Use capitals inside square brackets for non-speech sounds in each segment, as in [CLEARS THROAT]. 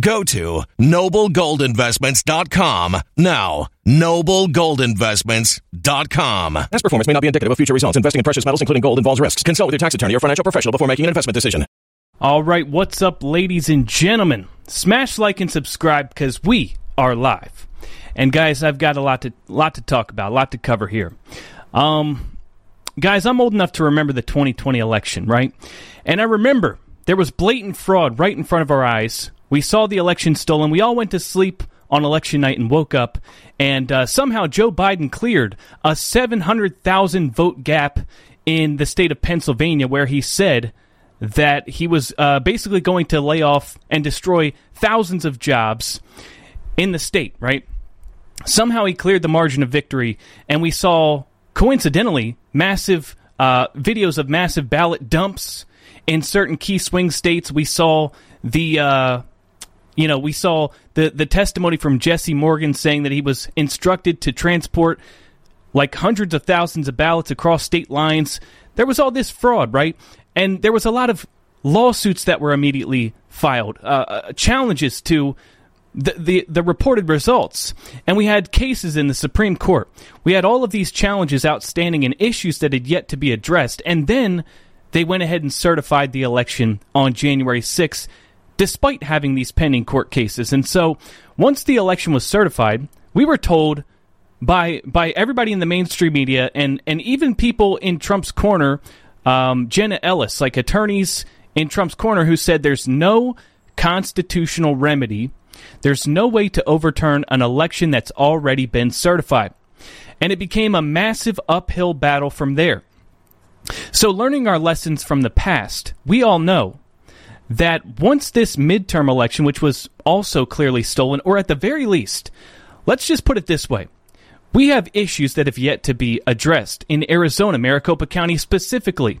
Go to noblegoldinvestments.com now. Noblegoldinvestments.com. Past performance may not be indicative of future results. Investing in precious metals, including gold, involves risks. Consult with your tax attorney or financial professional before making an investment decision. All right, what's up, ladies and gentlemen? Smash like and subscribe because we are live. And guys, I've got a lot to lot to talk about, a lot to cover here. Um, guys, I'm old enough to remember the 2020 election, right? And I remember there was blatant fraud right in front of our eyes. We saw the election stolen. We all went to sleep on election night and woke up, and uh, somehow Joe Biden cleared a 700,000 vote gap in the state of Pennsylvania, where he said that he was uh, basically going to lay off and destroy thousands of jobs in the state, right? Somehow he cleared the margin of victory, and we saw, coincidentally, massive uh, videos of massive ballot dumps in certain key swing states. We saw the uh, you know, we saw the the testimony from Jesse Morgan saying that he was instructed to transport like hundreds of thousands of ballots across state lines. there was all this fraud, right? And there was a lot of lawsuits that were immediately filed, uh, uh, challenges to the, the, the reported results. And we had cases in the Supreme Court. We had all of these challenges outstanding and issues that had yet to be addressed. And then they went ahead and certified the election on January 6th, despite having these pending court cases. And so once the election was certified, we were told by by everybody in the mainstream media and and even people in Trump's corner, um, Jenna Ellis, like attorneys in Trump's corner, who said there's no constitutional remedy, there's no way to overturn an election that's already been certified, and it became a massive uphill battle from there. So, learning our lessons from the past, we all know that once this midterm election, which was also clearly stolen, or at the very least, let's just put it this way we have issues that have yet to be addressed in Arizona, Maricopa County specifically.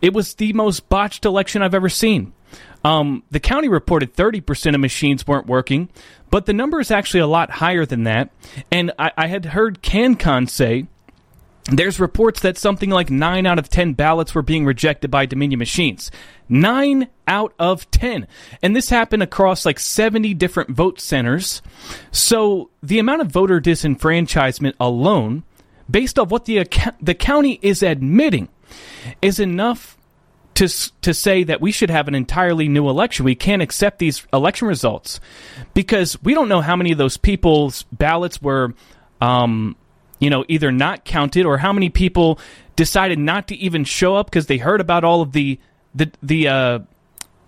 It was the most botched election I've ever seen. Um, the county reported 30% of machines weren't working, but the number is actually a lot higher than that. And I, I had heard CannCon say there's reports that something like 9 out of 10 ballots were being rejected by Dominion machines. 9 out of 10. And this happened across like 70 different vote centers. So the amount of voter disenfranchisement alone, based on what the, the county is admitting, is enough to, to say that we should have an entirely new election. We can't accept these election results because we don't know how many of those people's ballots were um, you know, either not counted or how many people decided not to even show up because they heard about all of the the the uh,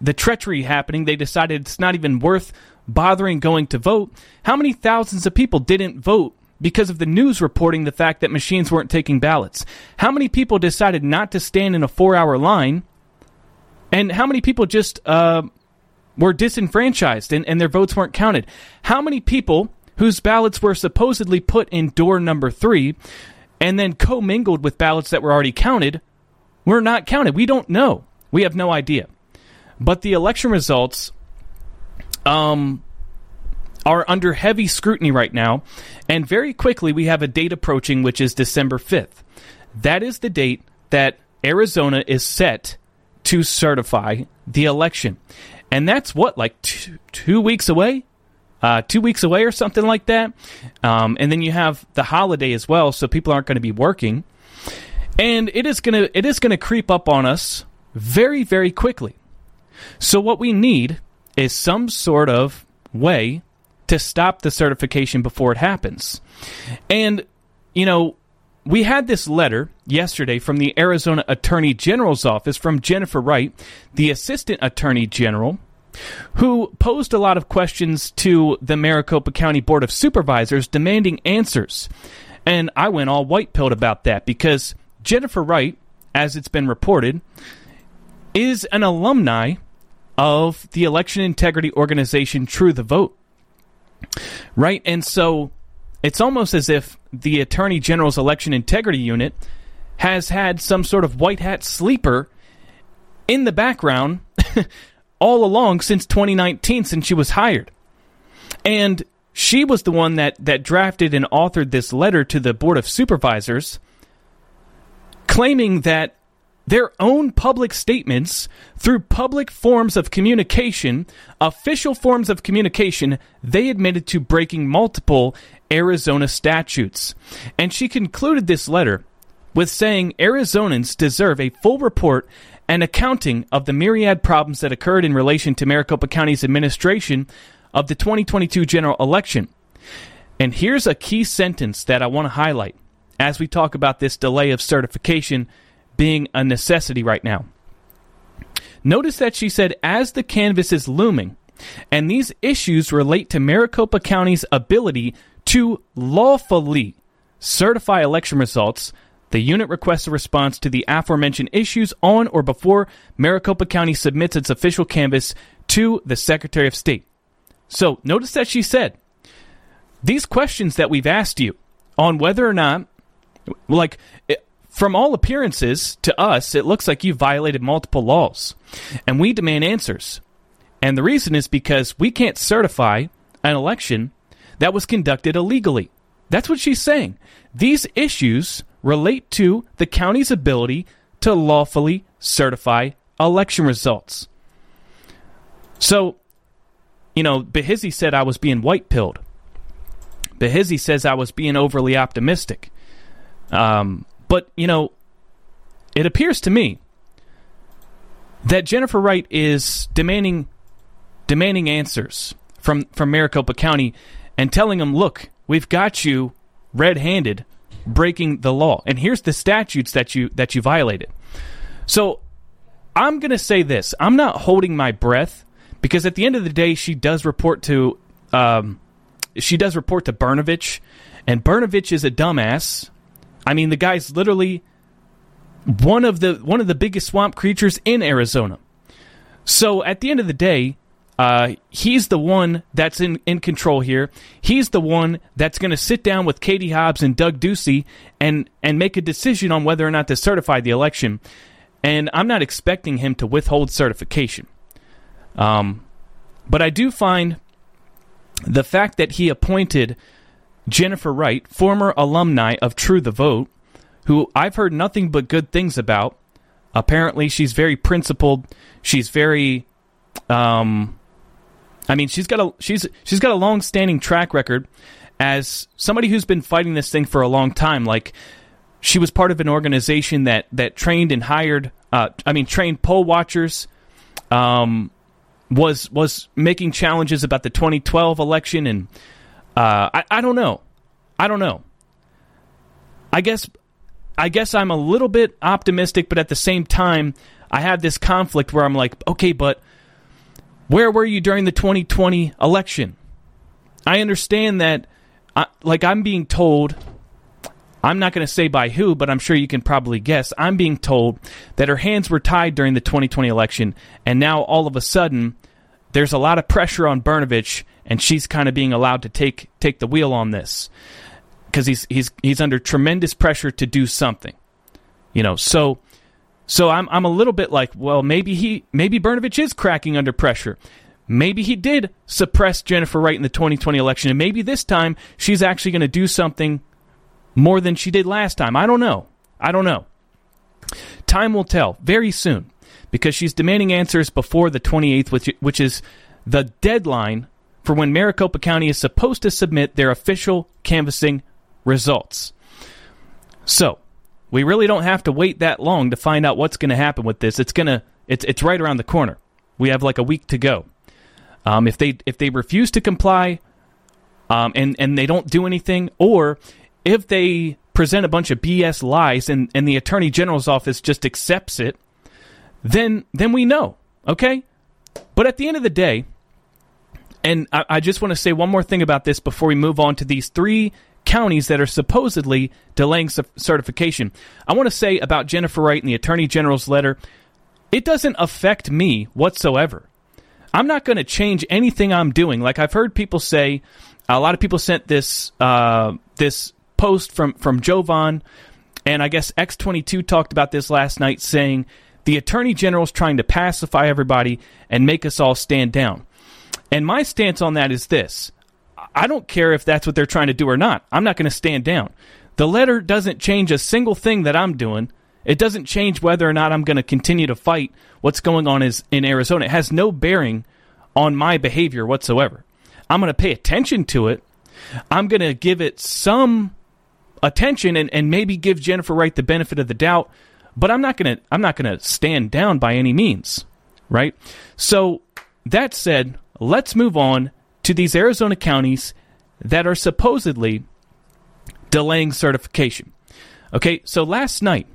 the treachery happening. They decided it's not even worth bothering going to vote. How many thousands of people didn't vote because of the news reporting the fact that machines weren't taking ballots? How many people decided not to stand in a four hour line? And how many people just uh, were disenfranchised and, and their votes weren't counted? How many people whose ballots were supposedly put in door number three and then commingled with ballots that were already counted were not counted. We don't know. We have no idea. But the election results um, are under heavy scrutiny right now. And very quickly, we have a date approaching, which is December 5th. That is the date that Arizona is set to certify the election. And that's what, like two, two weeks away? Uh, two weeks away or something like that. Um, and then you have the holiday as well, so people aren't going to be working. And it is to it is going to creep up on us very very quickly. So what we need is some sort of way to stop the certification before it happens. And you know, we had this letter yesterday from the Arizona Attorney General's office from Jennifer Wright, the Assistant Attorney General who posed a lot of questions to the Maricopa County Board of Supervisors demanding answers. And I went all white pilled about that because Jennifer Wright, as it's been reported, is an alumni of the election integrity organization True the Vote. Right? And so it's almost as if the Attorney General's election integrity unit has had some sort of white hat sleeper in the background [LAUGHS] all along since 2019, since she was hired. And she was the one that, that drafted and authored this letter to the Board of Supervisors claiming that their own public statements through public forms of communication, official forms of communication, they admitted to breaking multiple Arizona statutes. And she concluded this letter with saying Arizonans deserve a full report and accounting of the myriad problems that occurred in relation to Maricopa County's administration of the 2022 general election. And here's a key sentence that I want to highlight as we talk about this delay of certification being a necessity right now. Notice that she said, as the canvass is looming, and these issues relate to Maricopa County's ability to lawfully certify election results, the unit requests a response to the aforementioned issues on or before Maricopa County submits its official canvass to the Secretary of State. So, notice that she said, these questions that we've asked you on whether or not, like, from all appearances to us, it looks like you violated multiple laws. And we demand answers. And the reason is because we can't certify an election that was conducted illegally. That's what she's saying. These issues relate to the county's ability to lawfully certify election results. So, you know, Behizzi said I was being white pilled. Behizzi says I was being overly optimistic. Um, but, you know, it appears to me that Jennifer Wright is demanding demanding answers from from Maricopa County and telling them, "Look, we've got you red-handed breaking the law. And here's the statutes that you that you violated." So, I'm going to say this. I'm not holding my breath because at the end of the day she does report to um, she does report to Brnovich and Brnovich is a dumbass. I mean, the guy's literally one of the one of the biggest swamp creatures in Arizona. So at the end of the day, uh, he's the one that's in, in control here. He's the one that's going to sit down with Katie Hobbs and Doug Ducey and and make a decision on whether or not to certify the election. And I'm not expecting him to withhold certification. Um, but I do find the fact that he appointed Jennifer Wright, former alumni of True the Vote, who I've heard nothing but good things about. Apparently, she's very principled. She's very, um, I mean, she's got a she's she's got a long-standing track record as somebody who's been fighting this thing for a long time. Like, she was part of an organization that that trained and hired, uh, I mean, trained poll watchers. Um, was was making challenges about the 2012 election, and uh, I I don't know, I don't know. I guess I guess I'm a little bit optimistic, but at the same time, I have this conflict where I'm like, okay, but where were you during the 2020 election? I understand that, I, like, I'm being told, I'm not going to say by who, but I'm sure you can probably guess. I'm being told that her hands were tied during the 2020 election, and now all of a sudden, there's a lot of pressure on Brnovich, and she's kind of being allowed to take take the wheel on this because he's he's he's under tremendous pressure to do something. You know, so so I'm I'm a little bit like, well, maybe he maybe Brnovich is cracking under pressure. Maybe he did suppress Jennifer Wright in the 2020 election, and maybe this time she's actually going to do something more than she did last time. I don't know. I don't know. Time will tell very soon because she's demanding answers before the 28th, which, which is the deadline for when Maricopa County is supposed to submit their official canvassing results. So, we really don't have to wait that long to find out what's going to happen with this. It's to it's it's right around the corner. We have like a week to go. Um, if they if they refuse to comply, um, and and they don't do anything, or if they present a bunch of BS lies and, and the attorney general's office just accepts it, then then we know. Okay, but at the end of the day, and I, I just want to say one more thing about this before we move on to these three counties that are supposedly delaying certification. I want to say about Jennifer Wright and the Attorney General's letter, it doesn't affect me whatsoever. I'm not going to change anything I'm doing. Like I've heard people say, a lot of people sent this uh, this post from from Jovan, and I guess X22 talked about this last night, saying the Attorney General's trying to pacify everybody and make us all stand down. And my stance on that is this: I don't care if that's what they're trying to do or not. I'm not going to stand down. The letter doesn't change a single thing that I'm doing. It doesn't change whether or not I'm going to continue to fight what's going on is in Arizona. It has no bearing on my behavior whatsoever. I'm going to pay attention to it. I'm going to give it some attention and, and maybe give Jennifer Wright the benefit of the doubt, but I'm not going to I'm not going to stand down by any means, right? So that said, let's move on to these Arizona counties that are supposedly delaying certification. Okay, so last night,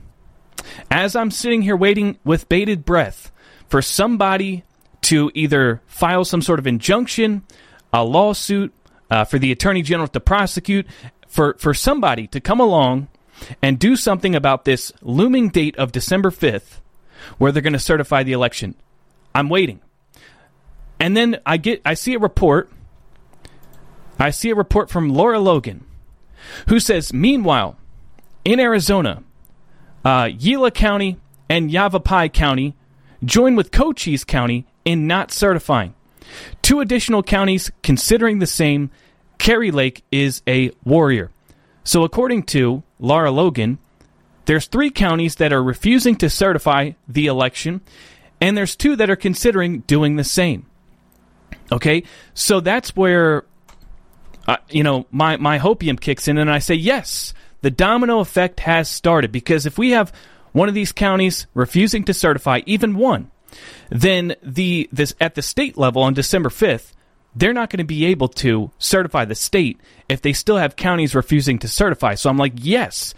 as I'm sitting here waiting with bated breath for somebody to either file some sort of injunction, a lawsuit, uh, for the attorney general to prosecute, for, for somebody to come along and do something about this looming date of December 5th where they're going to certify the election. I'm waiting. And then I get I see a report I see a report from Lara Logan, who says, meanwhile, in Arizona, uh, County and Yavapai County join with Cochise County in not certifying. Two additional counties considering the same. Kari Lake is a warrior. So, according to Lara Logan, there's three counties that are refusing to certify the election, and there's two that are considering doing the same. Okay, so that's where, uh, you know, my my hopium kicks in, and I say yes, the domino effect has started because if we have one of these counties refusing to certify even one, then the this at the state level on December fifth, they're not going to be able to certify the state if they still have counties refusing to certify. So I'm like, yes,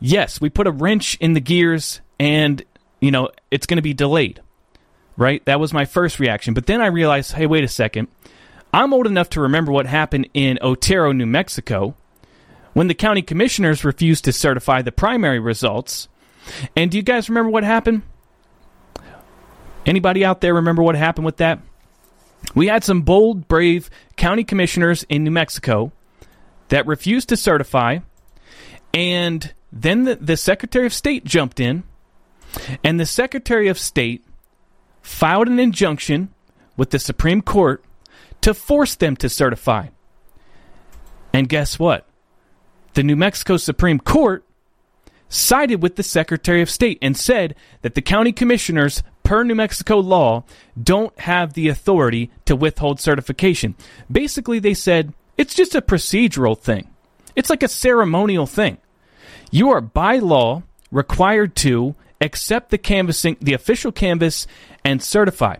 yes, we put a wrench in the gears, and you know it's going to be delayed right? That was my first reaction. But then I realized, hey, wait a second. I'm old enough to remember what happened in Otero, New Mexico, when the county commissioners refused to certify the primary results. And do you guys remember what happened? Anybody out there remember what happened with that? We had some bold, brave county commissioners in New Mexico that refused to certify, and then the, the Secretary of State jumped in, and the Secretary of State filed an injunction with the Supreme Court to force them to certify. And guess what? The New Mexico Supreme Court sided with the Secretary of State and said that the county commissioners, per New Mexico law, don't have the authority to withhold certification. Basically, they said it's just a procedural thing, it's like a ceremonial thing. You are by law required to accept the canvassing, the official canvass, and certify.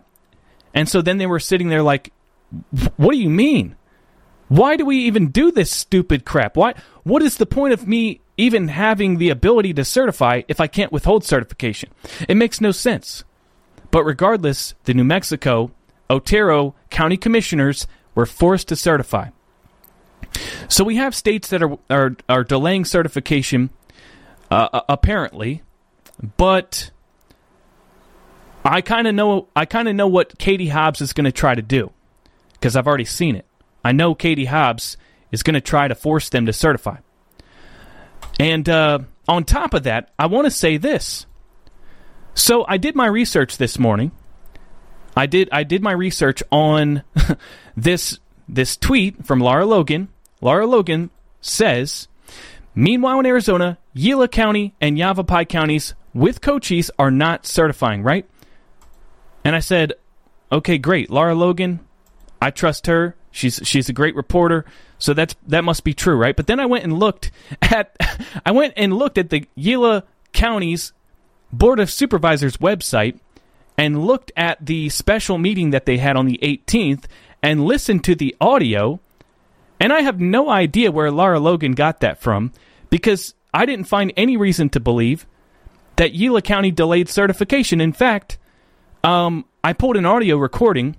And so then they were sitting there like, what do you mean? Why do we even do this stupid crap? Why? What is the point of me even having the ability to certify if I can't withhold certification? It makes no sense. But regardless, the New Mexico, Otero County Commissioners were forced to certify. So we have states that are are, are delaying certification, uh, apparently, but I kind of know I kind of know what Katie Hobbs is going to try to do because I've already seen it. I know Katie Hobbs is going to try to force them to certify. And uh, on top of that, I want to say this. So I did my research this morning. I did I did my research on [LAUGHS] this this tweet from Lara Logan. Lara Logan says, "Meanwhile in Arizona, Gila County and Yavapai counties with Cochise are not certifying, right? And I said, okay, great. Lara Logan, I trust her. She's she's a great reporter, so that's that must be true, right? But then I went and looked at [LAUGHS] I went and looked at the Gila County's Board of Supervisors website and looked at the special meeting that they had on the 18th and listened to the audio, and I have no idea where Lara Logan got that from because I didn't find any reason to believe that Gila County delayed certification. In fact, um, I pulled an audio recording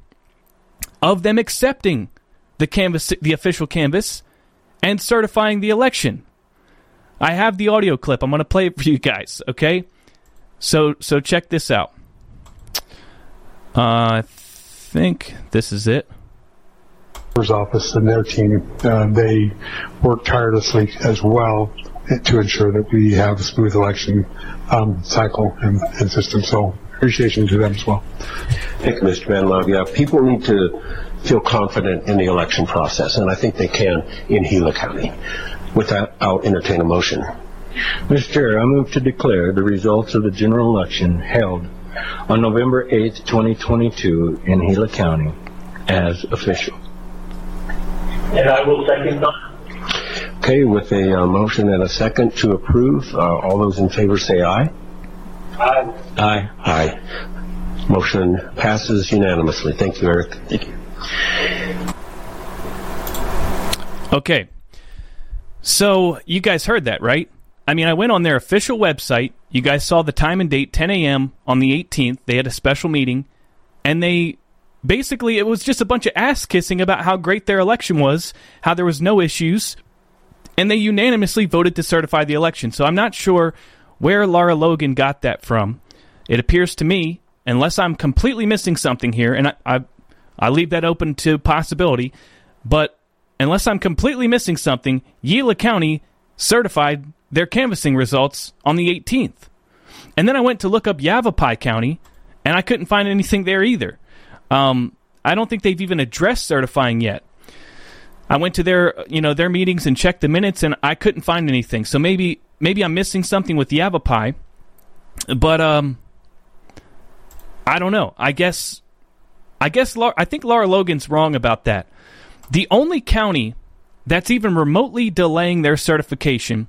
of them accepting the canvass, the official canvass, and certifying the election. I have the audio clip. I'm going to play it for you guys. Okay, so so check this out. Uh, I think this is it. Office and their team, uh, they work tirelessly as well to ensure that we have a smooth election um, cycle and, and, system. So appreciation to them as well. Thank you, Mr. Van Love. Yeah, people need to feel confident in the election process, and I think they can in Gila County. With that, I'll entertain a motion. Mr. Chair, I move to declare the results of the general election held on November 8, 2022 in Gila County as official. And I will second that. Okay, with a uh, motion and a second to approve, uh, all those in favor say aye. Aye. Aye. Aye. Motion passes unanimously. Thank you, Eric. Thank you. Okay. So, you guys heard that, right? I mean, I went on their official website. You guys saw the time and date, 10 a.m. on the 18th. They had a special meeting, and they basically, it was just a bunch of ass kissing about how great their election was, how there was no issues, and they unanimously voted to certify the election. So I'm not sure where Lara Logan got that from. It appears to me, unless I'm completely missing something here, and I, I, I leave that open to possibility, but unless I'm completely missing something, Gila County certified their canvassing results on the 18th. And then I went to look up Yavapai County, and I couldn't find anything there either. Um, I don't think they've even addressed certifying yet. I went to their you know their meetings and checked the minutes and I couldn't find anything. So maybe maybe I'm missing something with Yavapai, but um, I don't know. I guess I guess I think Lara Logan's wrong about that. The only county that's even remotely delaying their certification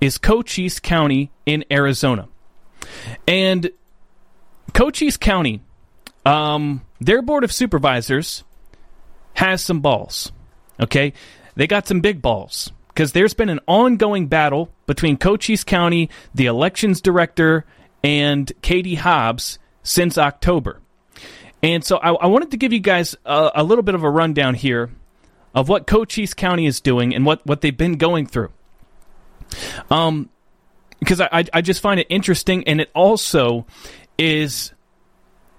is Cochise County in Arizona. And Cochise County, um, their board of supervisors has some balls. Okay? They got some big balls because there's been an ongoing battle between Cochise County, the elections director, and Katie Hobbs since October. And so I, I wanted to give you guys a, a, little bit of a rundown here of what Cochise County is doing and what, what they've been going through. Um, because I, I just find it interesting, and it also is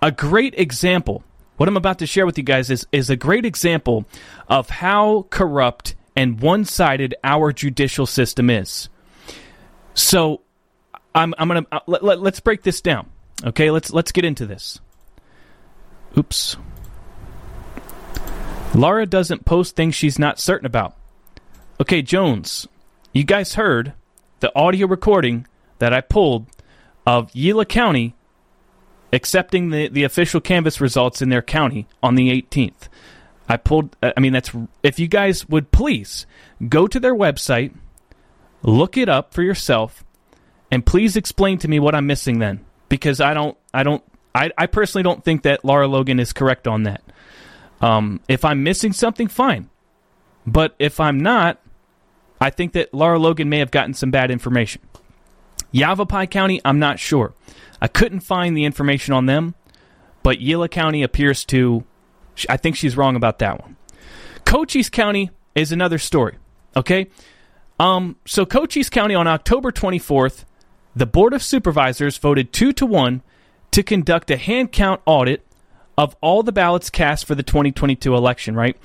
a great example. What I'm about to share with you guys is is a great example of how corrupt and one-sided our judicial system is. So, I'm I'm gonna uh, let, let, let's break this down. Okay, let's let's get into this. Oops. Lara doesn't post things she's not certain about. Okay, Jones, you guys heard the audio recording that I pulled of Gila County accepting the, the official canvass results in their county on the 18th. I pulled, I mean, that's, if you guys would please go to their website, look it up for yourself, and please explain to me what I'm missing then. Because I don't, I don't, I, I personally don't think that Lara Logan is correct on that. Um, if I'm missing something, fine. But if I'm not, I think that Lara Logan may have gotten some bad information. Yavapai County, I'm not sure. I couldn't find the information on them, but Gila County appears to. I think she's wrong about that one. Cochise County is another story. Okay, um, so Cochise County on October 24th, the Board of Supervisors voted two to one to conduct a hand count audit of all the ballots cast for the 2022 election. Right,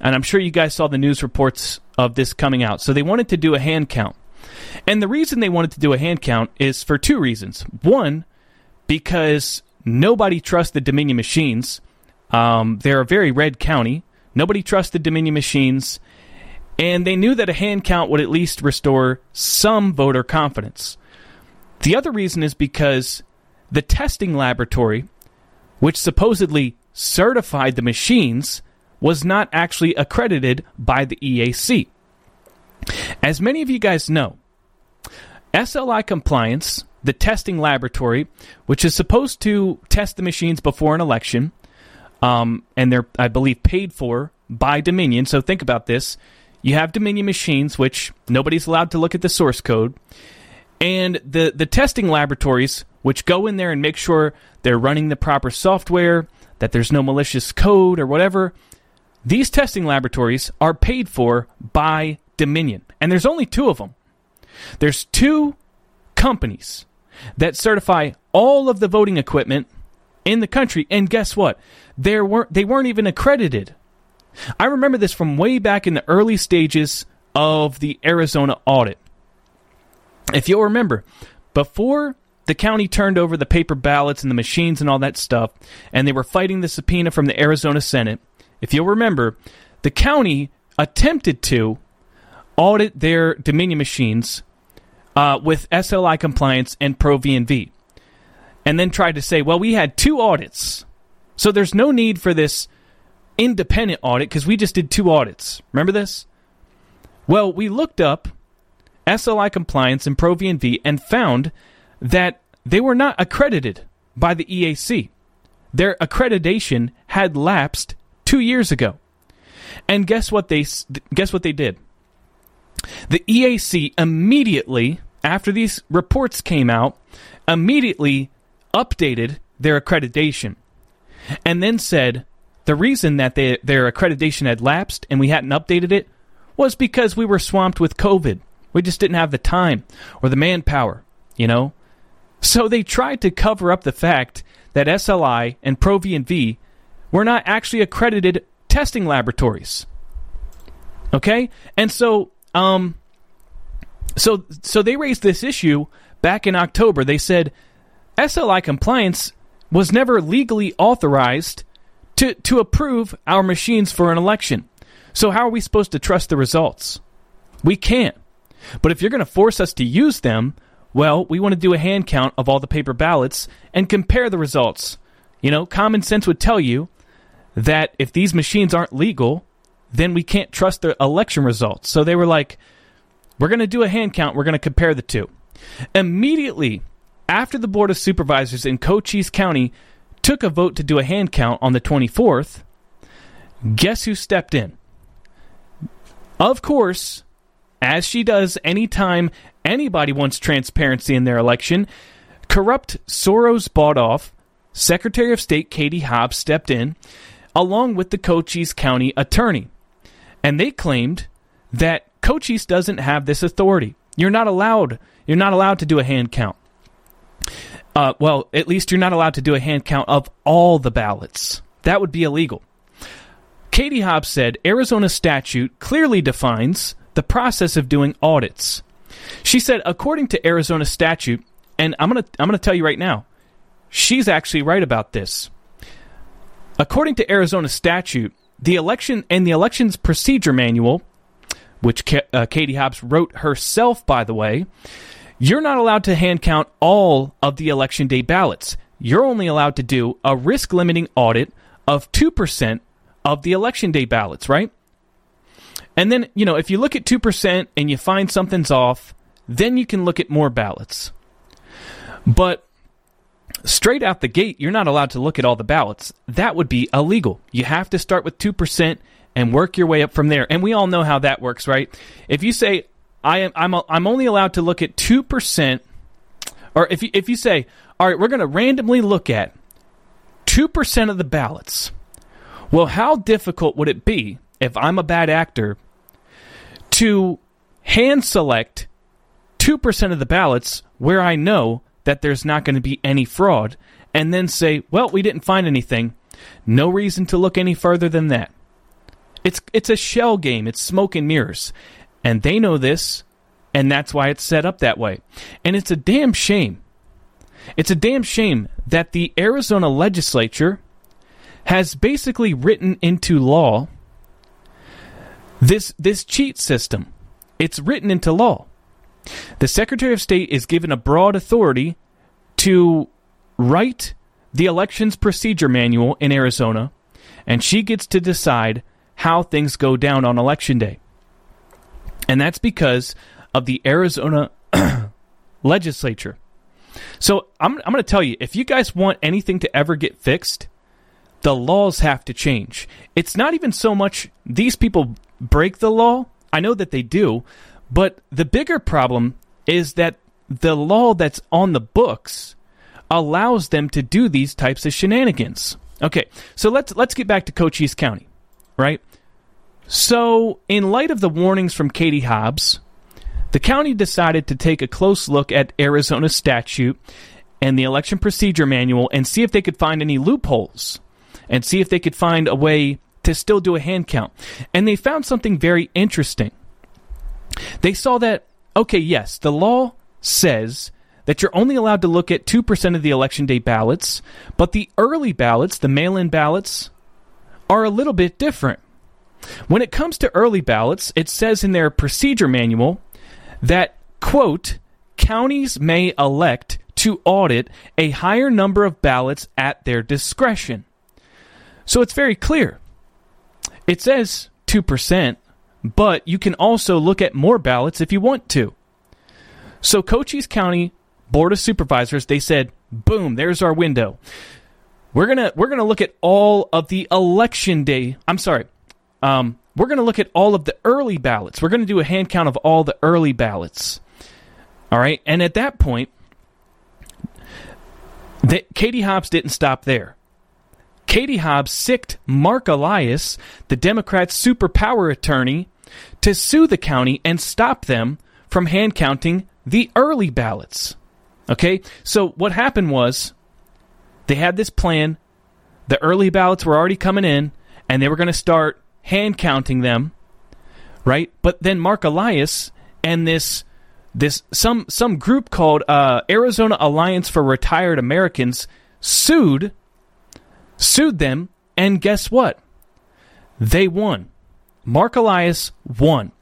and I'm sure you guys saw the news reports of this coming out. So they wanted to do a hand count. And the reason they wanted to do a hand count is for two reasons. One, because nobody trusts the Dominion machines. Um, they're a very red county. Nobody trusts the Dominion machines. And they knew that a hand count would at least restore some voter confidence. The other reason is because the testing laboratory, which supposedly certified the machines, was not actually accredited by the EAC. As many of you guys know, SLI compliance, the testing laboratory, which is supposed to test the machines before an election, um, and they're, I believe, paid for by Dominion. So think about this. You have Dominion machines, which nobody's allowed to look at the source code, and the, the testing laboratories, which go in there and make sure they're running the proper software, that there's no malicious code or whatever, these testing laboratories are paid for by Dominion, and there's only two of them. There's two companies that certify all of the voting equipment in the country, and guess what? There weren't they weren't even accredited. I remember this from way back in the early stages of the Arizona audit. If you'll remember, before the county turned over the paper ballots and the machines and all that stuff, and they were fighting the subpoena from the Arizona Senate, if you'll remember, the county attempted to audit their Dominion machines uh, with SLI compliance and Pro V&V, and then tried to say, well, we had two audits, so there's no need for this independent audit because we just did two audits. Remember this? Well, we looked up SLI compliance and Pro V&V and found that they were not accredited by the EAC. Their accreditation had lapsed two years ago. And guess what they guess what they did? The EAC immediately after these reports came out, immediately updated their accreditation, and then said the reason that they, their accreditation had lapsed and we hadn't updated it was because we were swamped with COVID. We just didn't have the time or the manpower, you know. So they tried to cover up the fact that SLI and Pro V&V were not actually accredited testing laboratories. Okay? And so um so so they raised this issue back in October. They said SLI compliance was never legally authorized to to approve our machines for an election. So how are we supposed to trust the results? We can't. But if you're going to force us to use them, well, we want to do a hand count of all the paper ballots and compare the results. You know, common sense would tell you that if these machines aren't legal, then we can't trust the election results. So they were like, we're going to do a hand count, we're going to compare the two. Immediately after the Board of Supervisors in Cochise County took a vote to do a hand count on the 24th, guess who stepped in? Of course, as she does anytime anybody wants transparency in their election, corrupt Soros bought off Secretary of State Katie Hobbs stepped in along with the Cochise County attorney. And they claimed that Cochise doesn't have this authority. You're not allowed. You're not allowed to do a hand count. Uh, well, at least you're not allowed to do a hand count of all the ballots. That would be illegal. Katie Hobbs said Arizona statute clearly defines the process of doing audits. She said, according to Arizona statute, and I'm gonna I'm gonna tell you right now, she's actually right about this. According to Arizona statute, the election and the elections procedure manual, which uh, Katie Hobbs wrote herself, by the way, you're not allowed to hand count all of the election day ballots. You're only allowed to do a risk limiting audit of 2% of the election day ballots, right? And then, you know, if you look at 2% and you find something's off, then you can look at more ballots. But straight out the gate, you're not allowed to look at all the ballots. That would be illegal. You have to start with 2% and work your way up from there. And we all know how that works, right? If you say, I am, I'm, a, I'm only allowed to look at 2%, or if you, if you say, all right, we're going to randomly look at 2% of the ballots. Well, how difficult would it be if I'm a bad actor to hand select 2% of the ballots where I know that there's not going to be any fraud, and then say, well, we didn't find anything. No reason to look any further than that. It's, it's a shell game, it's smoke and mirrors. And they know this, and that's why it's set up that way. And it's a damn shame. It's a damn shame that the Arizona legislature has basically written into law this this cheat system. It's written into law. The Secretary of State is given a broad authority to write the elections procedure manual in Arizona, and she gets to decide how things go down on election day. And that's because of the Arizona [CLEARS THROAT] legislature. So I'm, I'm going to tell you if you guys want anything to ever get fixed, the laws have to change. It's not even so much these people break the law. I know that they do, but the bigger problem is that the law that's on the books allows them to do these types of shenanigans. Okay, so let's let's get back to Cochise County, right? So, in light of the warnings from Katie Hobbs, the county decided to take a close look at Arizona statute and the election procedure manual and see if they could find any loopholes and see if they could find a way to still do a hand count. And they found something very interesting. They saw that, okay, yes, the law says that you're only allowed to look at 2% of the election day ballots, but the early ballots, the mail in ballots, are a little bit different. When it comes to early ballots, it says in their procedure manual that, quote, counties may elect to audit a higher number of ballots at their discretion. So it's very clear. It says 2%, but you can also look at more ballots if you want to. So Cochise County Board of Supervisors, they said, boom, there's our window. We're gonna we're gonna look at all of the election day. I'm sorry. Um, we're gonna look at all of the early ballots. We're gonna do a hand count of all the early ballots. All right, and at that point, the, Katie Hobbs didn't stop there. Katie Hobbs sicked Mark Elias, the Democrats' superpower attorney, to sue the county and stop them from hand counting the early ballots. Okay? So what happened was they had this plan. The early ballots were already coming in, and they were going to start hand counting them, right? But then Mark Elias and this this some some group called uh, Arizona Alliance for Retired Americans sued sued them, and guess what? They won. Mark Elias won.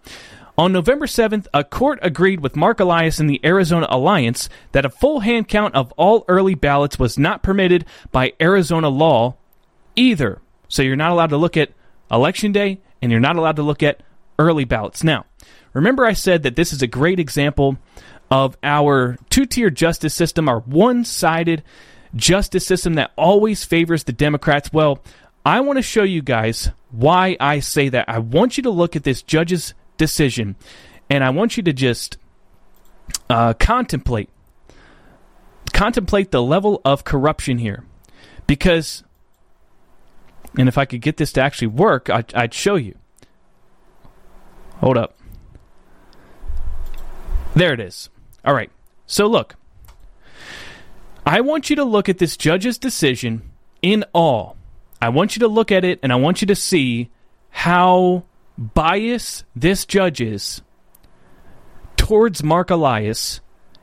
On November 7th, a court agreed with Mark Elias and the Arizona Alliance that a full hand count of all early ballots was not permitted by Arizona law either. So you're not allowed to look at election day and you're not allowed to look at early ballots. Now, remember I said that this is a great example of our two tier justice system, our one sided justice system that always favors the Democrats. Well, I want to show you guys why I say that. I want you to look at this judge's decision and I want you to just uh, contemplate contemplate the level of corruption here because and if I could get this to actually work, I'd, I'd show you. Hold up. There it is. All right. So look, I want you to look at this judge's decision in all. I want you to look at it and I want you to see how biased this judge is towards Mark Elias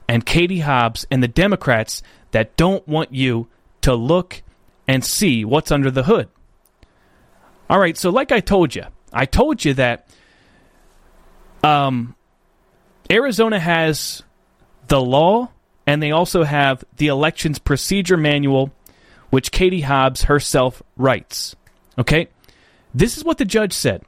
and Katie Hobbs and the Democrats that don't want you to look and see what's under the hood. All right, so like I told you, I told you that um, Arizona has the law and they also have the elections procedure manual, which Katie Hobbs herself writes. Okay? This is what the judge said.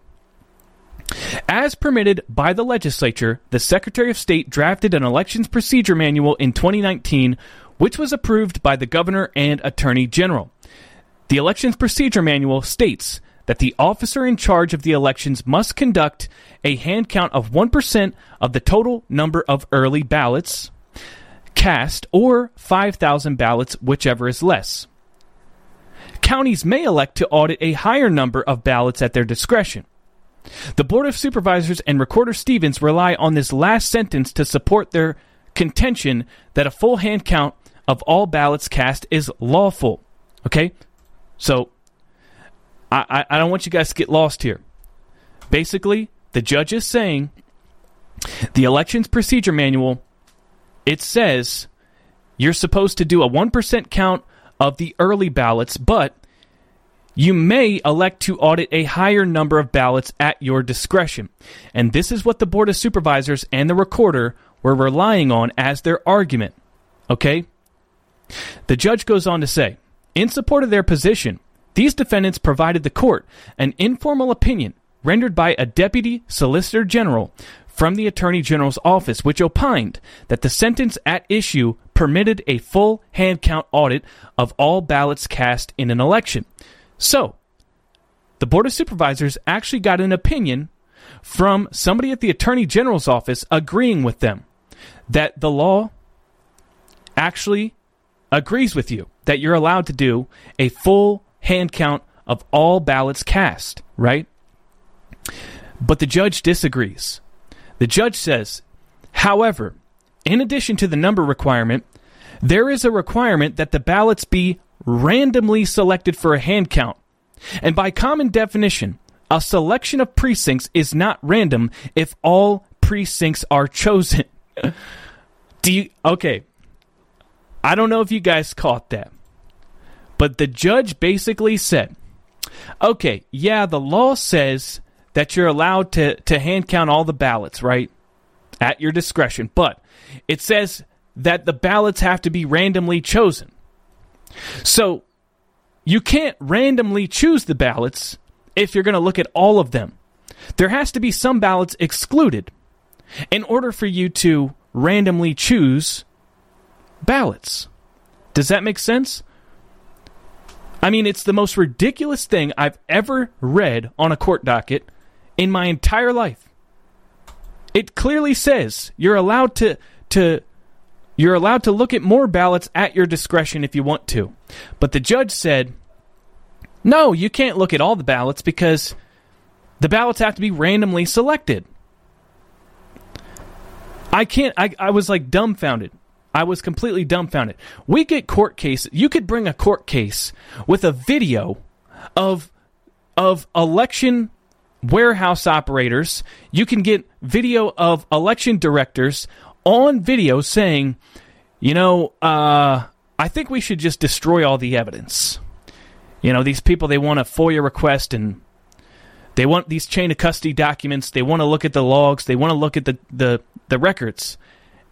As permitted by the legislature, the Secretary of State drafted an elections procedure manual in 2019, which was approved by the governor and attorney general. The elections procedure manual states that the officer in charge of the elections must conduct a hand count of 1% of the total number of early ballots cast or 5,000 ballots, whichever is less. Counties may elect to audit a higher number of ballots at their discretion. The Board of Supervisors and Recorder Stevens rely on this last sentence to support their contention that a full hand count of all ballots cast is lawful. Okay? So I, I, don't want you guys to get lost here. Basically, the judge is saying the elections procedure manual, it says you're supposed to do a 1% count of the early ballots, but you may elect to audit a higher number of ballots at your discretion. And this is what the Board of Supervisors and the recorder were relying on as their argument. Okay? The judge goes on to say, in support of their position, these defendants provided the court an informal opinion rendered by a deputy solicitor general from the attorney general's office, which opined that the sentence at issue permitted a full hand count audit of all ballots cast in an election. So, the Board of Supervisors actually got an opinion from somebody at the Attorney General's office agreeing with them that the law actually agrees with you that you're allowed to do a full hand count of all ballots cast, right? But the judge disagrees. The judge says, however, in addition to the number requirement, there is a requirement that the ballots be randomly selected for a hand count. And by common definition, a selection of precincts is not random if all precincts are chosen. [LAUGHS] Do you okay? I don't know if you guys caught that. But the judge basically said, okay, yeah, the law says that you're allowed to, to hand count all the ballots, right? At your discretion. But it says that the ballots have to be randomly chosen. So you can't randomly choose the ballots if you're going to look at all of them. There has to be some ballots excluded in order for you to randomly choose ballots. Does that make sense? I mean, it's the most ridiculous thing I've ever read on a court docket in my entire life. It clearly says you're allowed to to you're allowed to look at more ballots at your discretion if you want to. But the judge said, "No, you can't look at all the ballots because the ballots have to be randomly selected." I can't I, I was like dumbfounded. I was completely dumbfounded. We get court cases. You could bring a court case with a video of of election warehouse operators. You can get video of election directors on video saying, you know, uh, I think we should just destroy all the evidence. You know, these people they want a FOIA request and They want these chain of custody documents. They want to look at the logs. They want to look at the, the, the records.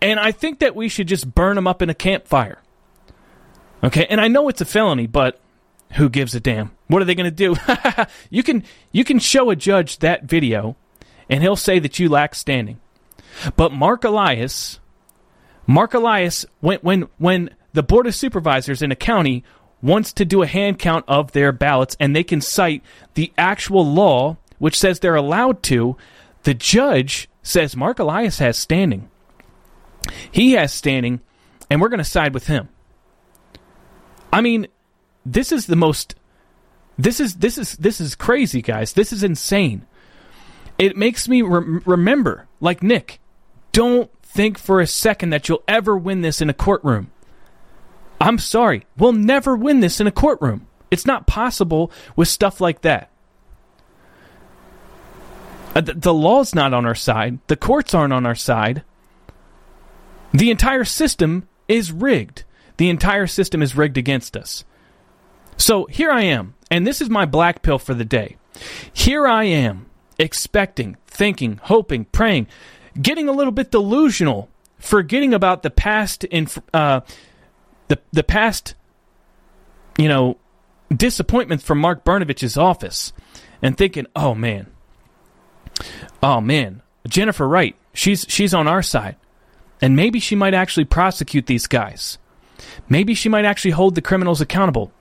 And I think that we should just burn them up in a campfire. Okay, and I know it's a felony, but who gives a damn? What are they going to do? [LAUGHS] you can you can show a judge that video, and he'll say that you lack standing. But Mark Elias, Mark Elias, when when when the board of supervisors in a county wants to do a hand count of their ballots, and they can cite the actual law which says they're allowed to, the judge says Mark Elias has standing. He has standing, and we're going to side with him. I mean, this is the most this is this is this is crazy, guys. This is insane. It makes me re- remember, like Nick, don't think for a second that you'll ever win this in a courtroom. I'm sorry, we'll never win this in a courtroom. It's not possible with stuff like that. Uh, the, the law's not on our side. The courts aren't on our side. The entire system is rigged. The entire system is rigged against us. So here I am, and this is my black pill for the day. Here I am, expecting, thinking, hoping, praying, getting a little bit delusional, forgetting about the past in uh, the the past, you know, disappointments from Mark Brnovich's office, and thinking, oh man, oh man, Jennifer Wright, she's she's on our side, and maybe she might actually prosecute these guys. Maybe she might actually hold the criminals accountable.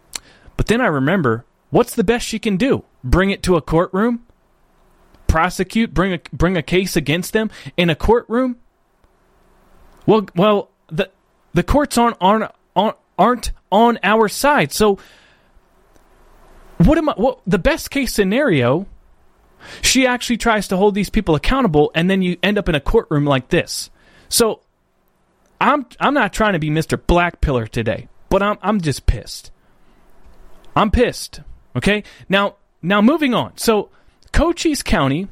But then I remember, what's the best she can do? Bring it to a courtroom? Prosecute? Bring a bring a case against them in a courtroom? Well, well, the the courts aren't aren't aren't on our side. So, what am I? What the best case scenario? She actually tries to hold these people accountable, and then you end up in a courtroom like this. So, I'm I'm not trying to be Mr. Black Pillar today, but I'm I'm just pissed. I'm pissed. Okay? Now now moving on. So Cochise County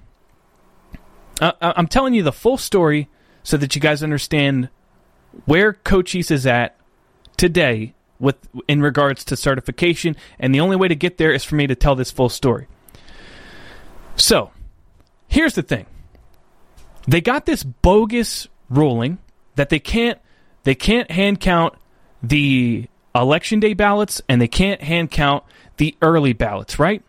uh, I'm telling you the full story so that you guys understand where Cochise is at today with in regards to certification and the only way to get there is for me to tell this full story. So, here's the thing. They got this bogus ruling that they can't they can't hand count the election day ballots and they can't hand count the early ballots, right?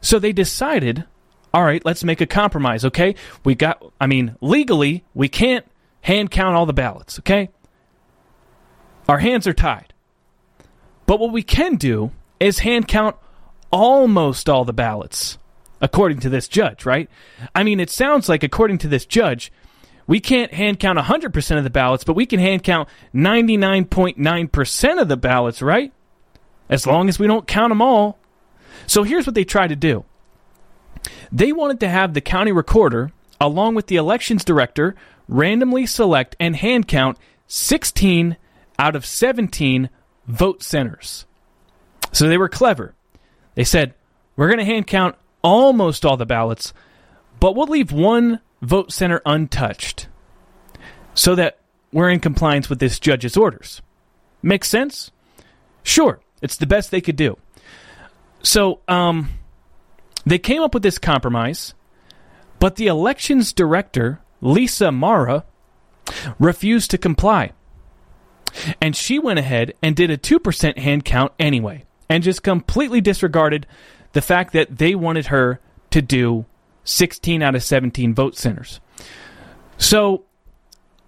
So they decided, all right, let's make a compromise, okay? We got I mean, legally, we can't hand count all the ballots, okay? Our hands are tied. But what we can do is hand count almost all the ballots, according to this judge, right? I mean, it sounds like, according to this judge, we can't hand count 100% of the ballots, but we can hand count 99.9% of the ballots, right? As long as we don't count them all. So here's what they tried to do they wanted to have the county recorder, along with the elections director, randomly select and hand count 16 out of 17 vote centers. So they were clever. They said, we're going to hand count almost all the ballots, but we'll leave one vote center untouched so that we're in compliance with this judge's orders. Makes sense? Sure, it's the best they could do. So, um, they came up with this compromise, but the elections director, Lisa Marra, refused to comply. And she went ahead and did a 2% hand count anyway, and just completely disregarded the fact that they wanted her to do 16 out of 17 vote centers. So,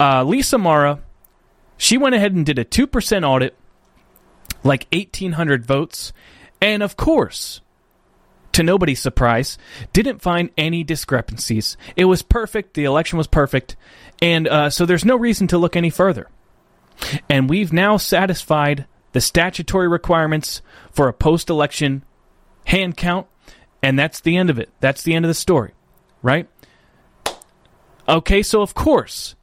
uh, Lisa Marra, she went ahead and did a 2% audit, like 1,800 votes, and of course, to nobody's surprise, didn't find any discrepancies. It was perfect. The election was perfect. And uh, so there's no reason to look any further. And we've now satisfied the statutory requirements for a post election hand count. And that's the end of it. That's the end of the story, right? Okay, so of course,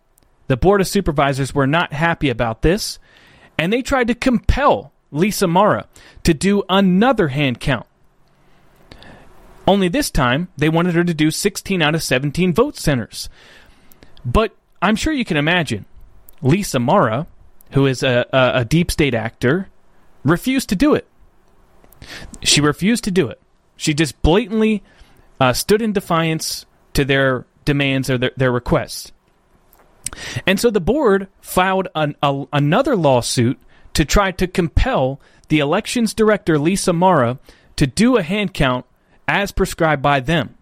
the Board of Supervisors were not happy about this, and they tried to compel Lisa Marra to do another hand count. Only this time, they wanted her to do 16 out of 17 vote centers. But I'm sure you can imagine Lisa Marra who is a, a, a deep state actor, refused to do it. She refused to do it. She just blatantly uh, stood in defiance to their demands or their, their requests. And so the board filed an, a, another lawsuit to try to compel the elections director, Lisa Marra, to do a hand count as prescribed by them.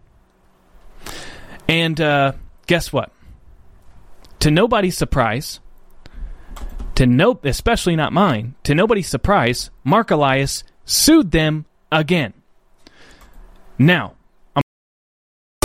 And uh, guess what? To nobody's surprise, to no, especially not mine, to nobody's surprise, Mark Elias sued them again. Now,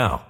now.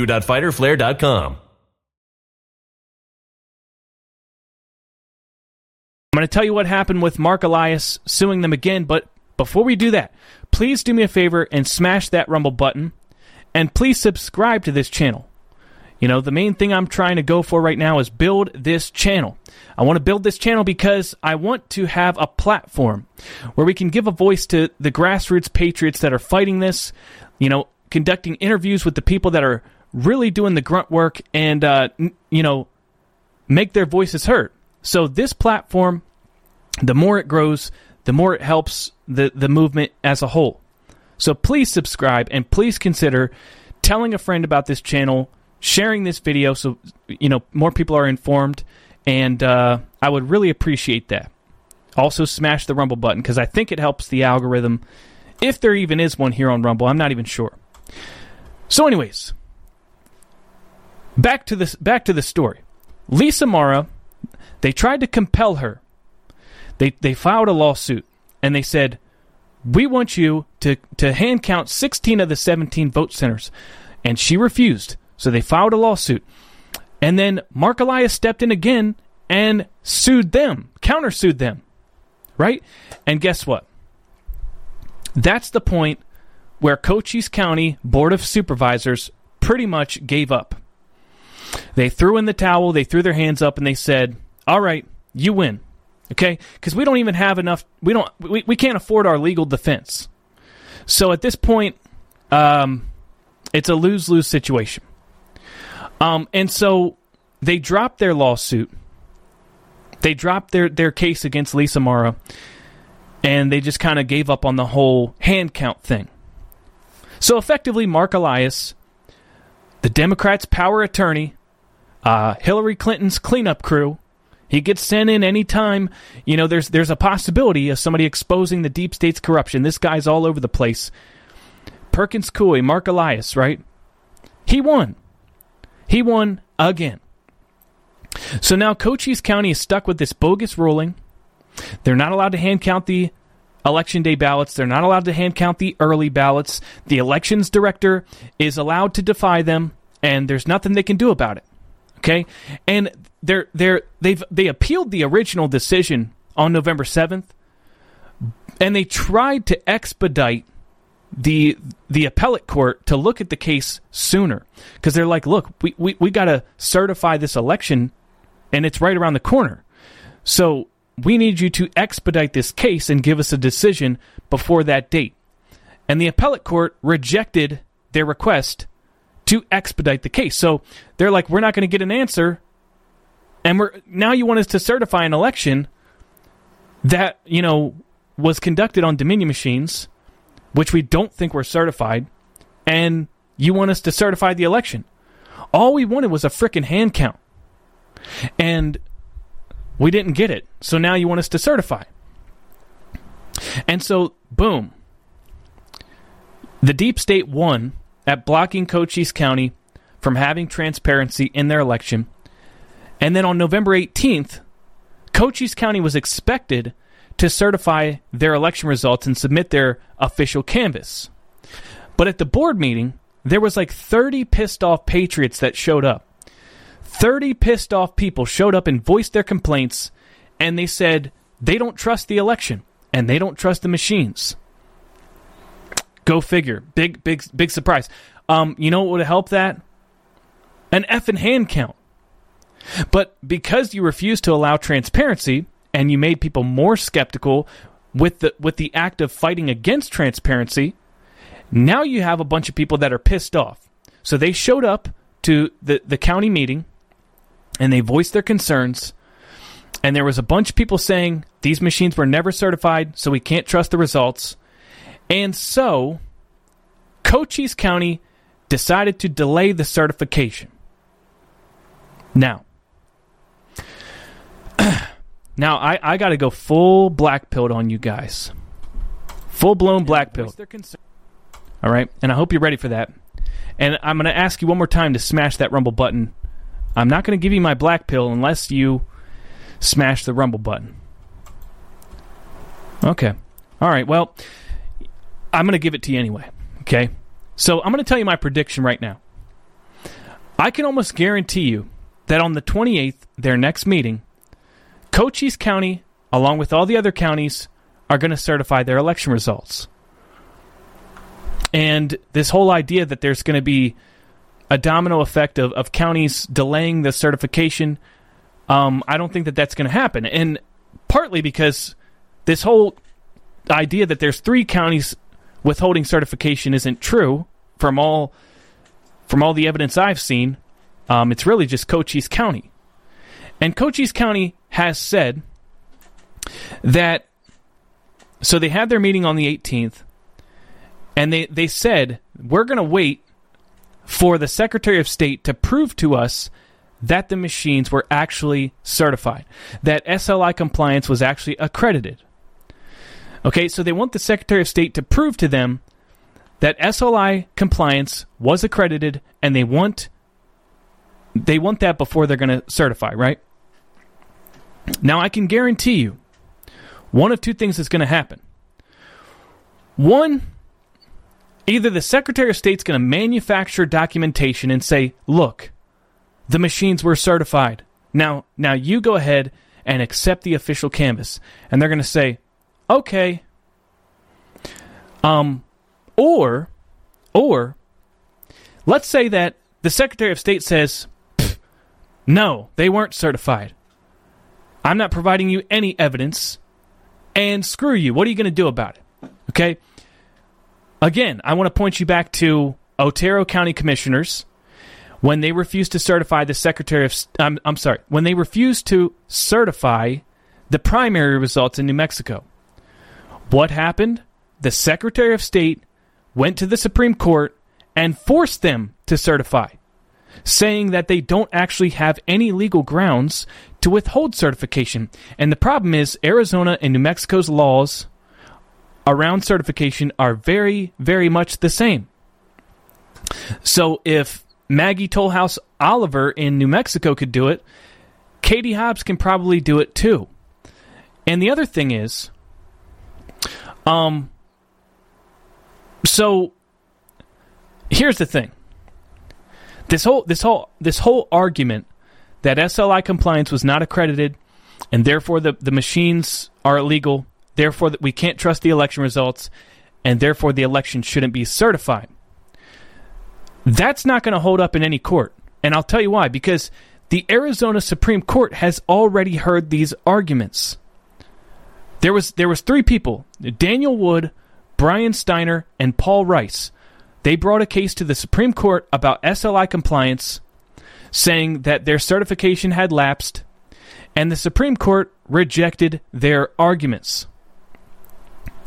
www.fighterflare.com. I'm going to tell you what happened with Mark Elias suing them again, but before we do that, please do me a favor and smash that Rumble button, and please subscribe to this channel. You know, the main thing I'm trying to go for right now is build this channel. I want to build this channel because I want to have a platform where we can give a voice to the grassroots patriots that are fighting this, you know, conducting interviews with the people that are really doing the grunt work and, uh, you know, make their voices heard. So this platform, the more it grows, the more it helps the, the movement as a whole. So please subscribe and please consider telling a friend about this channel, sharing this video so you know more people are informed, and uh, I would really appreciate that. Also, smash the Rumble button because I think it helps the algorithm, if there even is one here on Rumble. I'm not even sure. So, anyways, back to this. Back to the story. Lisa Marra, they tried to compel her. They they filed a lawsuit and they said, "We want you to to hand count 16 of the 17 vote centers," and she refused. So they filed a lawsuit. And then Mark Elias stepped in again and sued them, countersued them, right? And guess what? That's the point where Cochise County Board of Supervisors pretty much gave up. They threw in the towel, they threw their hands up, and they said, All right, you win. Okay? Because we don't even have enough, we, don't, we, we can't afford our legal defense. So at this point, um, it's a lose lose situation. Um, and so they dropped their lawsuit. They dropped their, their case against Lisa Marra, and they just kind of gave up on the whole hand count thing. So effectively, Mark Elias, the Democrats' power attorney, uh, Hillary Clinton's cleanup crew, he gets sent in anytime, you know, there's there's a possibility of somebody exposing the deep state's corruption. This guy's all over the place. Perkins Coie, Mark Elias, right? He won. He won again. So now Cochise County is stuck with this bogus ruling. They're not allowed to hand count the election day ballots. They're not allowed to hand count the early ballots. The elections director is allowed to defy them, and there's nothing they can do about it. Okay? And they're they're they've they appealed the original decision on November seventh, and they tried to expedite the the appellate court to look at the case sooner because they're like, look, we we, we got to certify this election, and it's right around the corner, so we need you to expedite this case and give us a decision before that date. And the appellate court rejected their request to expedite the case. So they're like, we're not going to get an answer and we're now you want us to certify an election that, you know, was conducted on Dominion machines, which we don't think were certified, and you want us to certify the election. All we wanted was a frickin' hand count. And we didn't get it. So now you want us to certify. And so, boom. The deep state won at blocking Cochise County from having transparency in their election and then on November 18th, Cochise County was expected to certify their election results and submit their official canvass. But at the board meeting, there was like 30 pissed off patriots that showed up. 30 pissed off people showed up and voiced their complaints and they said they don't trust the election and they don't trust the machines. Go figure. Big big big surprise. Um, you know what would help that? An F effing hand count. But because you refused to allow transparency and you made people more skeptical with the with the act of fighting against transparency, now you have a bunch of people that are pissed off. So they showed up to the, the county meeting and they voiced their concerns. And there was a bunch of people saying these machines were never certified, so we can't trust the results. And so Cochise County decided to delay the certification. Now, [CLEARS THROAT] now I, I got to go full black pilled on you guys, full blown black pill. All right, and I hope you're ready for that. And I'm going to ask you one more time to smash that rumble button. I'm not going to give you my black pill unless you smash the rumble button. Okay. All right. Well, I'm going to give it to you anyway. Okay. So I'm going to tell you my prediction right now. I can almost guarantee you that on the 28th, their next meeting, Cochise County, along with all the other counties, are going to certify their election results. And this whole idea that there's going to be a domino effect of, of counties delaying the certification, um, I don't think that that's going to happen. And partly because this whole idea that there's three counties withholding certification isn't true from all from all the evidence I've seen. Um, it's really just Cochise County. And Cochise County has said that so they had their meeting on the 18th and they, they said we're going to wait for the Secretary of State to prove to us that the machines were actually certified, that SLI compliance was actually accredited. Okay, so they want the Secretary of State to prove to them that SLI compliance was accredited and they want they want that before they're going to certify, right? Now, I can guarantee you one of two things is going to happen. One, either the Secretary of State's going to manufacture documentation and say, look, the machines were certified. Now, now you go ahead and accept the official canvass, and they're going to say, okay. Um, or, or, let's say that the Secretary of State says, no, they weren't certified. I'm not providing you any evidence, and screw you. What are you going to do about it? Okay. Again, I want to point you back to Otero County Commissioners when they refused to certify the Secretary of I'm, I'm sorry, when they refused to certify the primary results in New Mexico. What happened? The Secretary of State went to the Supreme Court and forced them to certify, saying that they don't actually have any legal grounds to withhold certification. And the problem is, Arizona and New Mexico's laws around certification are very, very much the same. So if Maggie Toulouse Oliver in New Mexico could do it, Katie Hobbs can probably do it too. And the other thing is, um, so here's the thing. This whole this whole this whole argument that SLI compliance was not accredited and therefore the, the machines are illegal, therefore that we can't trust the election results, and therefore the election shouldn't be certified. That's not going to hold up in any court. And I'll tell you why because the Arizona Supreme Court has already heard these arguments. There was there was three people, Daniel Wood, Brian Steiner, and Paul Rice. They brought a case to the Supreme Court about SLI compliance, saying that their certification had lapsed, and the Supreme Court rejected their arguments.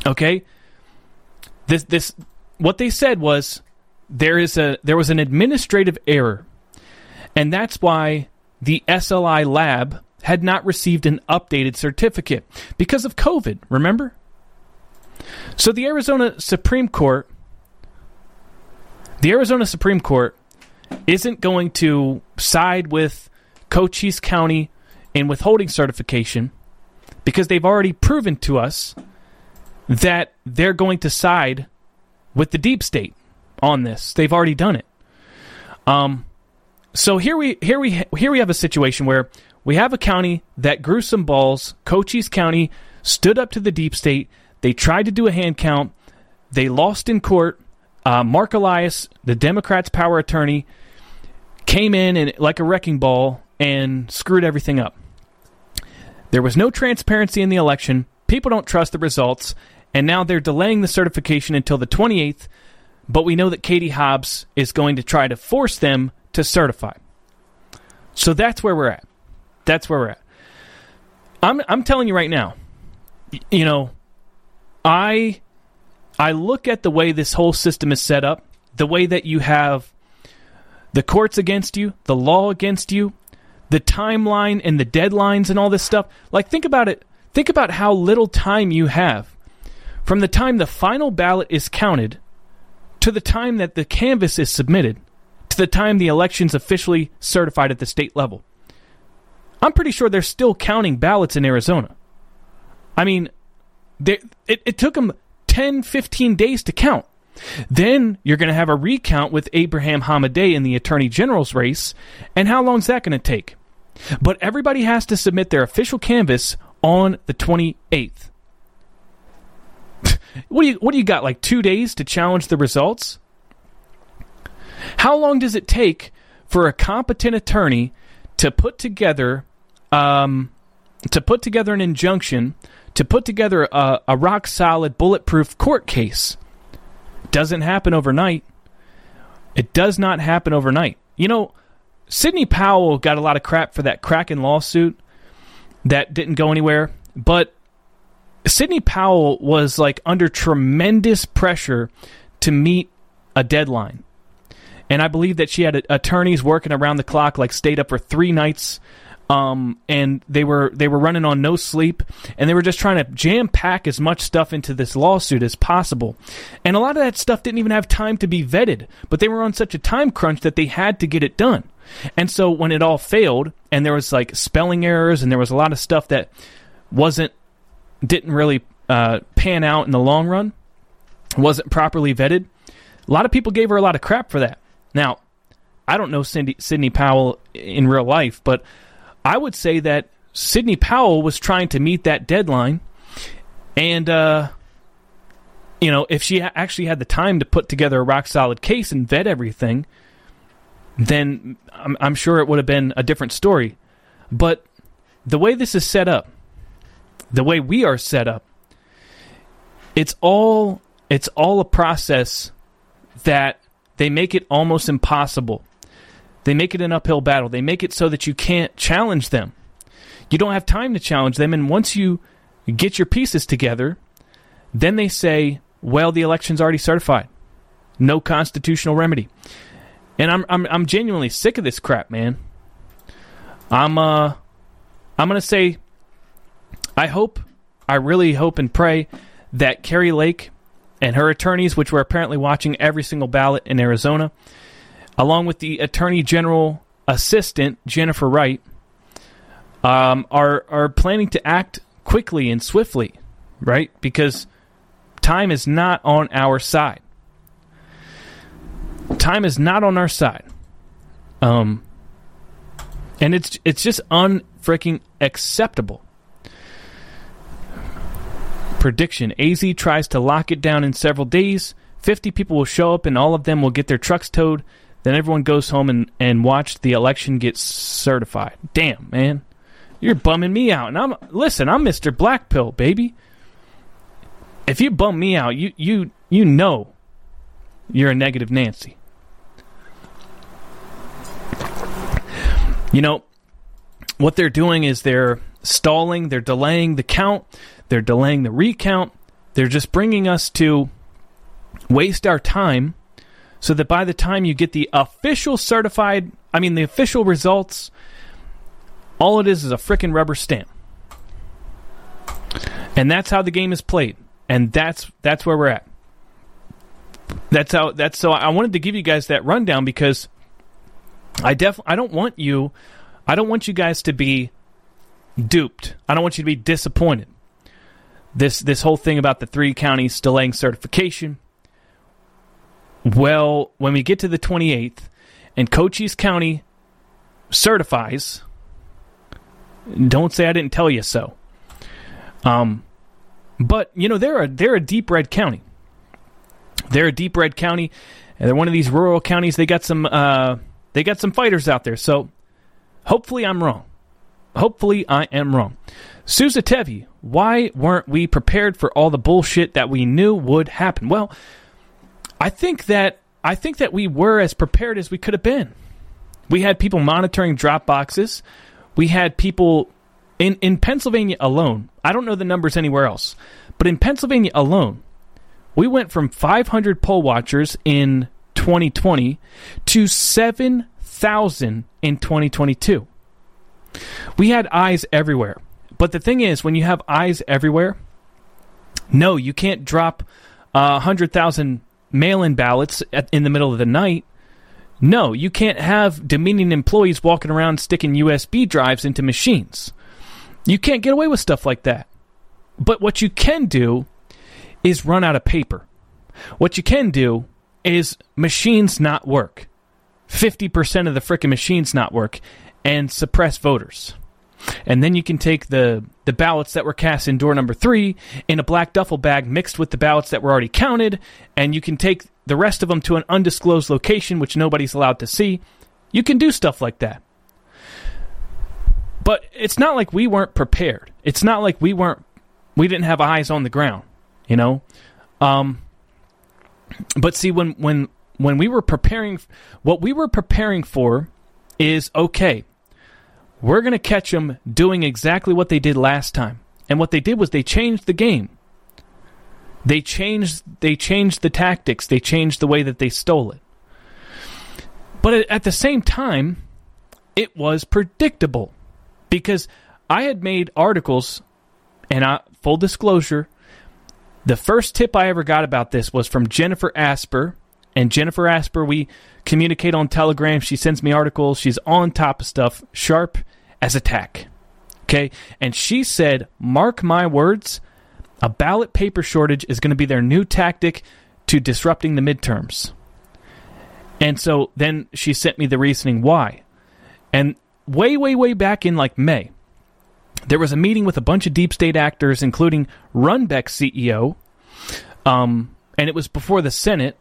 Okay? This this what they said was there is a there was an administrative error, and that's why the SLI lab had not received an updated certificate because of COVID. Remember? So the Arizona Supreme Court, the Arizona Supreme Court, isn't going to side with Cochise County in withholding certification because they've already proven to us that they're going to side with the deep state on this. They've already done it. Um, so here we here we here we have a situation where we have a county that grew some balls. Cochise County stood up to the deep state. They tried to do a hand count. They lost in court. Uh, Mark Elias, the Democrats' power attorney, came in and like a wrecking ball and screwed everything up. There was no transparency in the election. People don't trust the results, and now they're delaying the certification until the 28th but we know that Katie Hobbs is going to try to force them to certify. So that's where we're at. That's where we're at. I'm I'm telling you right now. You know, I I look at the way this whole system is set up, the way that you have the courts against you, the law against you, the timeline and the deadlines and all this stuff. Like think about it. Think about how little time you have from the time the final ballot is counted to the time that the canvass is submitted, to the time the election's officially certified at the state level. I'm pretty sure they're still counting ballots in Arizona. I mean, they, it, it took them 10, 15 days to count. Then you're going to have a recount with Abraham Hamadeh in the Attorney General's race. And how long is that going to take? But everybody has to submit their official canvass on the 28th. [LAUGHS] What do you what do you got? Like two days to challenge the results? How long does it take for a competent attorney to put together um, to put together an injunction, to put together a, a rock solid, bulletproof court case? Doesn't happen overnight. It does not happen overnight. You know, Sidney Powell got a lot of crap for that Kraken lawsuit that didn't go anywhere, but Sidney Powell was like under tremendous pressure to meet a deadline. And I believe that she had attorneys working around the clock, like stayed up for three nights, um, and they were they were running on no sleep, and they were just trying to jam pack as much stuff into this lawsuit as possible. And a lot of that stuff didn't even have time to be vetted, but they were on such a time crunch that they had to get it done. And so when it all failed, and there was like spelling errors, and there was a lot of stuff that wasn't didn't really uh, pan out in the long run, wasn't properly vetted. A lot of people gave her a lot of crap for that. Now, I don't know Cindy, Sidney Powell in real life, but I would say that Sidney Powell was trying to meet that deadline, and uh, you know, if she actually had the time to put together a rock solid case and vet everything, then I'm, I'm sure it would have been a different story. But the way this is set up, the way we are set up, it's all it's all a process that they make it almost impossible. They make it an uphill battle. They make it so that you can't challenge them. You don't have time to challenge them and once you get your pieces together, then they say, "Well, the election's already certified. No constitutional remedy." And I'm I'm I'm genuinely sick of this crap, man. I'm uh I'm going to say I hope I really hope and pray that Kari Lake and her attorneys, which were apparently watching every single ballot in Arizona, along with the Attorney General Assistant Jennifer Wright, um, are are planning to act quickly and swiftly, right? Because time is not on our side. Time is not on our side. Um, and it's it's just unfreaking acceptable prediction AZ tries to lock it down in several days. 50 people will show up and all of them will get their trucks towed. Then everyone goes home and, and watch the election get certified. Damn, man. You're bumming me out. And I'm listen, I'm Mr. Black Pill, baby. If you bum me out, you you you know you're a negative Nancy. You know, what they're doing is they're stalling, they're delaying the count, they're delaying the recount. They're just bringing us to waste our time so that by the time you get the official certified, I mean, the official results, all it is is a freaking rubber stamp. And that's how the game is played. And that's that's where we're at. That's how that's so I wanted to give you guys that rundown because I def I don't want you I don't want you guys to be duped. I don't want you to be disappointed this this whole thing about the three counties delaying certification. Well, when we get to the 28th and Cochise County certifies, don't say I didn't tell you so. Um, but you know they're a they're a deep red county. They're a deep red county, they're one of these rural counties. They got some uh, they got some fighters out there. So hopefully I'm wrong. Hopefully I am wrong. Sousa Tevi, why weren't we prepared for all the bullshit that we knew would happen? Well, I think that I think that we were as prepared as we could have been. We had people monitoring drop boxes. We had people in in Pennsylvania alone. I don't know the numbers anywhere else, but in Pennsylvania alone, we went from 500 poll watchers in 2020 to 7,000 in 2022. We had eyes everywhere. But the thing is, when you have eyes everywhere, no, you can't drop uh, 100,000 mail in ballots at, in the middle of the night. No, you can't have Dominion employees walking around sticking USB drives into machines. You can't get away with stuff like that. But what you can do is run out of paper. What you can do is machines not work. 50% of the frickin' machines not work and suppress voters. And then you can take the, the ballots that were cast in door number three in a black duffel bag mixed with the ballots that were already counted, and you can take the rest of them to an undisclosed location which nobody's allowed to see. You can do stuff like that. But it's not like we weren't prepared. It's not like we weren't we didn't have eyes on the ground, you know? Um but see when when when we were preparing what we were preparing for is okay we're going to catch them doing exactly what they did last time. And what they did was they changed the game. They changed they changed the tactics, they changed the way that they stole it. But at the same time, it was predictable because I had made articles and I, full disclosure, the first tip I ever got about this was from Jennifer Asper. And Jennifer Asper, we communicate on Telegram. She sends me articles. She's on top of stuff, sharp as a tack. Okay? And she said, mark my words, a ballot paper shortage is going to be their new tactic to disrupting the midterms. And so then she sent me the reasoning why. And way, way, way back in like May, there was a meeting with a bunch of deep state actors, including Runbeck CEO, um, and it was before the Senate.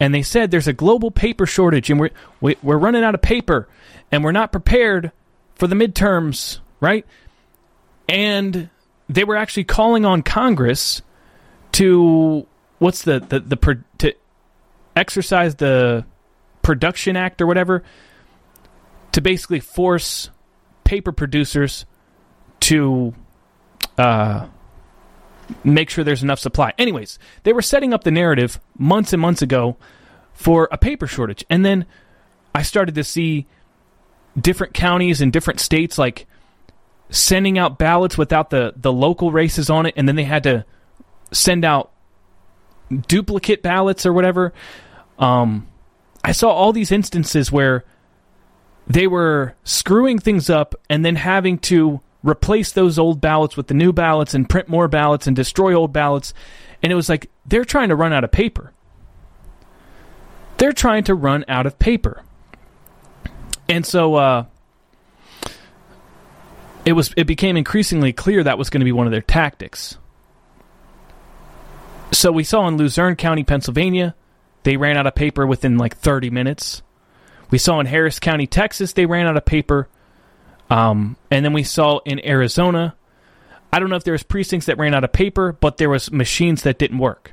And they said there's a global paper shortage, and we're we, we're running out of paper, and we're not prepared for the midterms, right? And they were actually calling on Congress to what's the the, the to exercise the Production Act or whatever to basically force paper producers to uh, make sure there's enough supply. Anyways, they were setting up the narrative months and months ago for a paper shortage. And then I started to see different counties and different states like sending out ballots without the, the local races on it, and then they had to send out duplicate ballots or whatever. Um, I saw all these instances where they were screwing things up and then having to replace those old ballots with the new ballots and print more ballots and destroy old ballots. And it was like they're trying to run out of paper. They're trying to run out of paper. And so uh, it was it became increasingly clear that was going to be one of their tactics. So we saw in Luzerne County, Pennsylvania, they ran out of paper within like 30 minutes. We saw in Harris County, Texas, they ran out of paper. Um, and then we saw in Arizona, I don't know if there was precincts that ran out of paper, but there was machines that didn't work.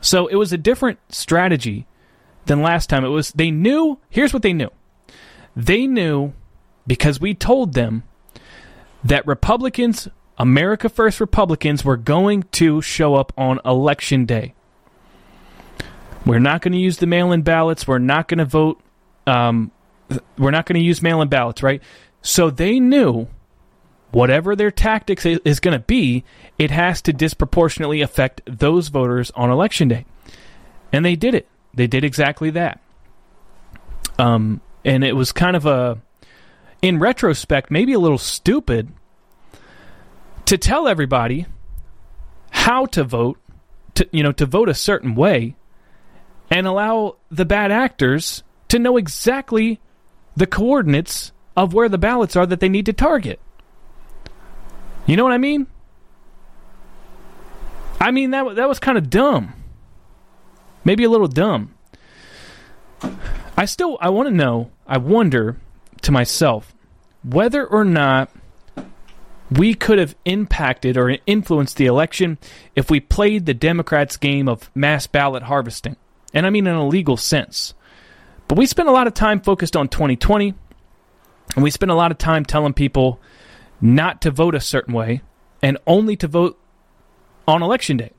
So it was a different strategy than last time. It was they knew. Here's what they knew. They knew because we told them that Republicans, America First Republicans, were going to show up on election day. We're not going to use the mail-in ballots. We're not going to vote. Um, we're not going to use mail-in ballots, right? So they knew whatever their tactics is going to be, it has to disproportionately affect those voters on election day. And they did it. They did exactly that. Um, and it was kind of a, in retrospect, maybe a little stupid to tell everybody how to vote, to you know, to vote a certain way, and allow the bad actors to know exactly the coordinates of where the ballots are that they need to target. You know what I mean? I mean that that was kind of dumb. Maybe a little dumb. I still I want to know, I wonder to myself whether or not we could have impacted or influenced the election if we played the Democrats' game of mass ballot harvesting. And I mean in a legal sense. But we spent a lot of time focused on 2020 and we spend a lot of time telling people not to vote a certain way and only to vote on election day.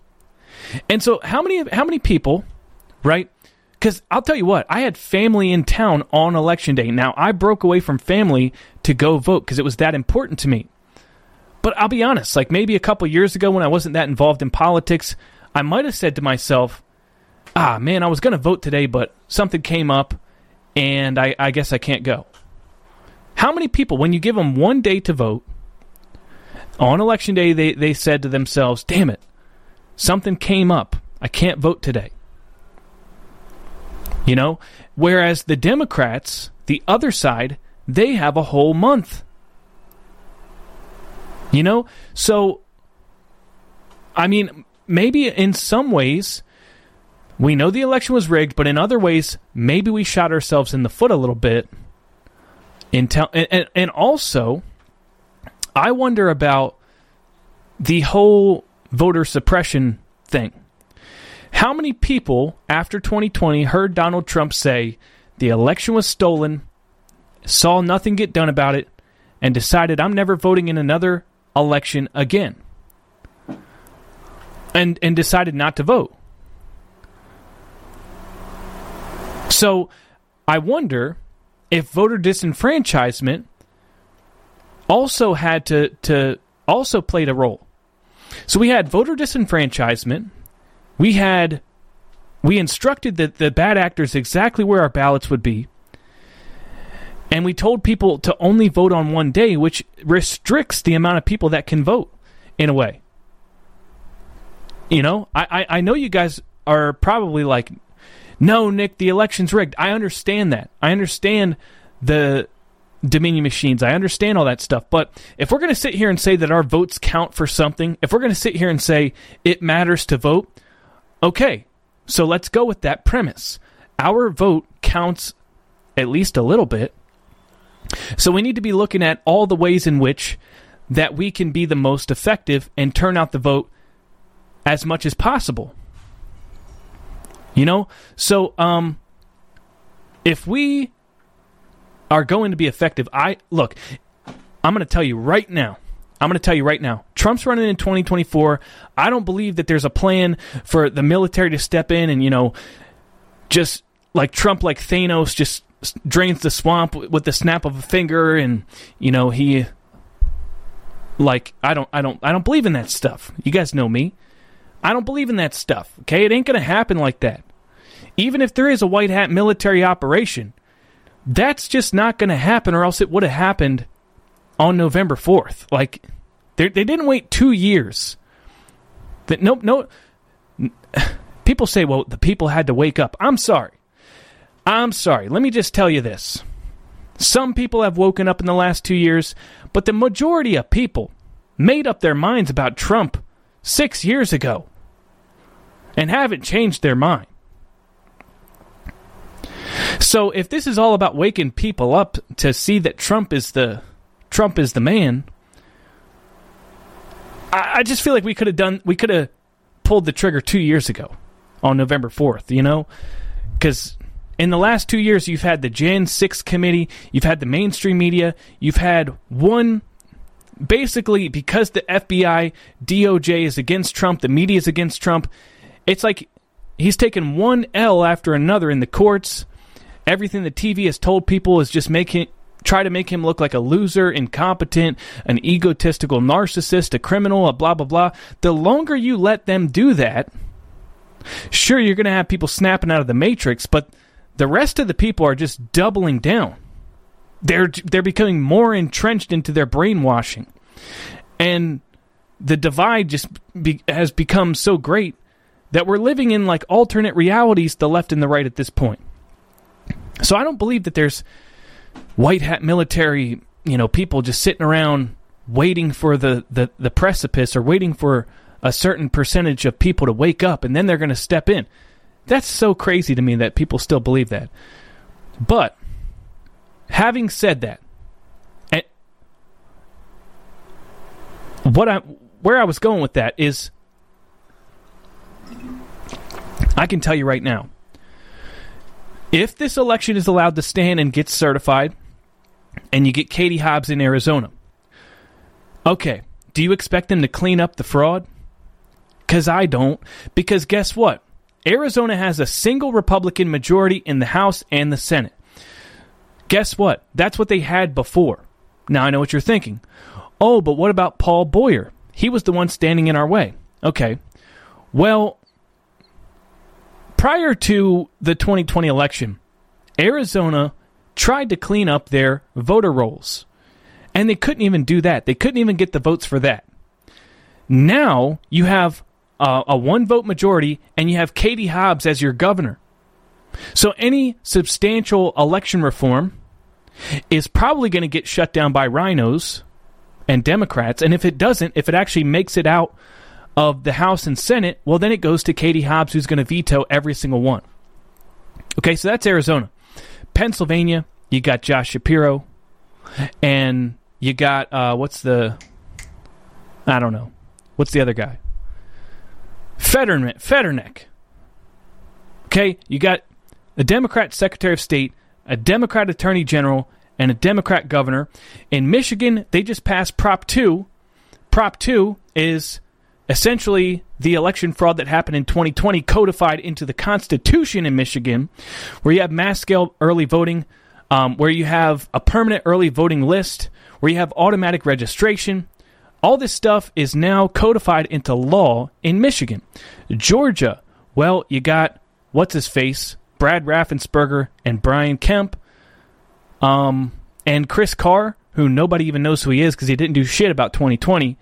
And so how many how many people, right? Cuz I'll tell you what, I had family in town on election day. Now, I broke away from family to go vote cuz it was that important to me. But I'll be honest, like maybe a couple years ago when I wasn't that involved in politics, I might have said to myself, "Ah, man, I was going to vote today, but something came up and I, I guess I can't go." How many people, when you give them one day to vote, on election day, they, they said to themselves, damn it, something came up. I can't vote today. You know? Whereas the Democrats, the other side, they have a whole month. You know? So, I mean, maybe in some ways, we know the election was rigged, but in other ways, maybe we shot ourselves in the foot a little bit Intel, and, and, and also, I wonder about the whole voter suppression thing. How many people after 2020 heard Donald Trump say the election was stolen, saw nothing get done about it, and decided I'm never voting in another election again? And and decided not to vote. So I wonder if voter disenfranchisement also had to, to also played a role. So we had voter disenfranchisement. We had we instructed the, the bad actors exactly where our ballots would be. And we told people to only vote on one day, which restricts the amount of people that can vote in a way. You know, I, I, I know you guys are probably like, no, Nick, the election's rigged. I understand that. I understand the Dominion machines. I understand all that stuff. But if we're going to sit here and say that our votes count for something, if we're going to sit here and say it matters to vote, okay, so let's go with that premise. Our vote counts at least a little bit. So we need to be looking at all the ways in which that we can be the most effective and turn out the vote as much as possible. You know? So um if we are going to be effective, I look, I'm going to tell you right now. I'm going to tell you right now. Trump's running in 2024. I don't believe that there's a plan for the military to step in and, you know, just like Trump like Thanos just drains the swamp with the snap of a finger and, you know, he like I don't I don't I don't believe in that stuff. You guys know me. I don't believe in that stuff. Okay? It ain't going to happen like that. Even if there is a white hat military operation, that's just not going to happen, or else it would have happened on November 4th. Like, they didn't wait two years. That nope, no. [SIGHS] People say, well, the people had to wake up. I'm sorry. I'm sorry. Let me just tell you this. Some people have woken up in the last two years, but the majority of people made up their minds about Trump six years ago and haven't changed their mind. So if this is all about waking people up to see that Trump is the Trump is the man, I, I just feel like we could have done we could have pulled the trigger two years ago on November fourth. You know, because in the last two years you've had the Jan Six committee, you've had the mainstream media, you've had one. Basically, because the FBI, DOJ is against Trump, the media is against Trump, it's like he's taken one L after another in the courts, Everything the TV has told people is just making try to make him look like a loser, incompetent, an egotistical narcissist, a criminal, a blah blah blah. The longer you let them do that, sure you're going to have people snapping out of the matrix, but the rest of the people are just doubling down. They're they're becoming more entrenched into their brainwashing. And the divide just be, has become so great that we're living in like alternate realities the left and the right at this point. So I don't believe that there's white hat military, you know, people just sitting around waiting for the, the, the precipice or waiting for a certain percentage of people to wake up and then they're going to step in. That's so crazy to me that people still believe that. But having said that, what I where I was going with that is I can tell you right now if this election is allowed to stand and get certified, and you get Katie Hobbs in Arizona, okay, do you expect them to clean up the fraud? Because I don't. Because guess what? Arizona has a single Republican majority in the House and the Senate. Guess what? That's what they had before. Now I know what you're thinking. Oh, but what about Paul Boyer? He was the one standing in our way. Okay. Well, prior to the 2020 election, Arizona tried to clean up their voter rolls. And they couldn't even do that. They couldn't even get the votes for that. Now you have a one vote majority and you have Katie Hobbs as your governor. So any substantial election reform is probably going to get shut down by rhinos and Democrats. And if it doesn't, if it actually makes it out of the House and Senate, well, then it goes to Katie Hobbs, who's going to veto every single one. Okay, so that's Arizona. Pennsylvania, you got Josh Shapiro, and you got, uh, what's the, I don't know. What's the other guy? Fetterman, Fetterneck. Okay, you got a Democrat Secretary of State, a Democrat Attorney General, and a Democrat governor. In Michigan, they just passed Prop 2. Prop 2 is essentially the election fraud that happened in 2020 codified into the Constitution in Michigan, where you have mass scale early voting, um, where you have a permanent early voting list, where you have automatic registration. All this stuff is now codified into law in Michigan. Georgia, well, you got what's his face, Brad Raffensperger and Brian Kemp, um, and Chris Carr, who nobody even knows who he is because he didn't do shit about 2020.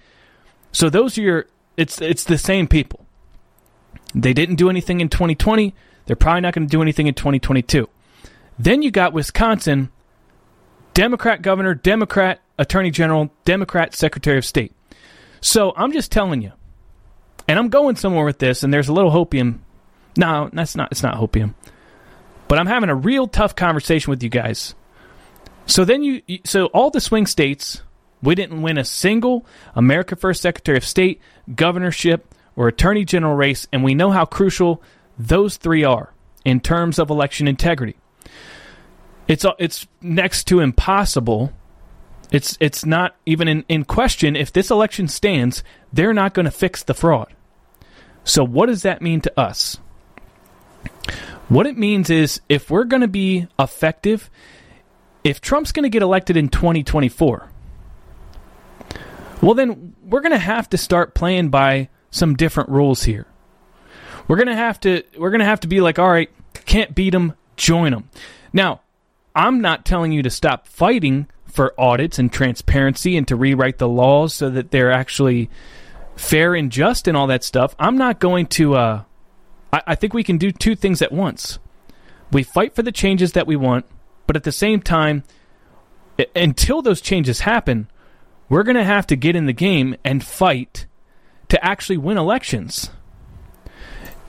So those are your it's it's the same people. They didn't do anything in 2020. They're probably not going to do anything in 2022. Then you got Wisconsin Democrat governor, Democrat attorney general, Democrat secretary of state. So I'm just telling you, and I'm going somewhere with this, and there's a little hopium. No, that's not. It's not hopium. But I'm having a real tough conversation with you guys. So then you, so all the swing states, we didn't win a single America First Secretary of State, governorship, or attorney general race, and we know how crucial those three are in terms of election integrity. It's it's next to impossible. It's it's not even in, in question if this election stands, they're not going to fix the fraud. So what does that mean to us? What it means is if we're going to be effective, if Trump's going to get elected in 2024, well, then we're going to have to start playing by some different rules here. We're going to have to we're going to have to be like, all right, can't beat them, join them. Now, I'm not telling you to stop fighting for audits and transparency and to rewrite the laws so that they're actually fair and just and all that stuff. I'm not going to uh, I, I think we can do two things at once. We fight for the changes that we want, but at the same time, until those changes happen, we're going to have to get in the game and fight to actually win elections.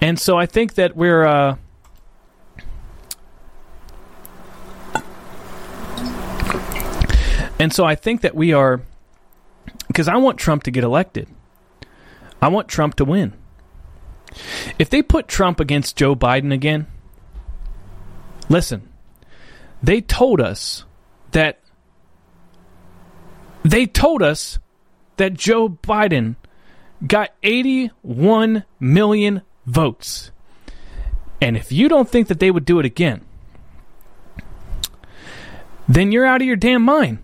And so I think that we're. Uh, and so I think that we are. Because I want Trump to get elected. I want Trump to win. If they put Trump against Joe Biden again, listen, they told us that they told us that Joe Biden got 81 million votes. And if you don't think that they would do it again, then you're out of your damn mind.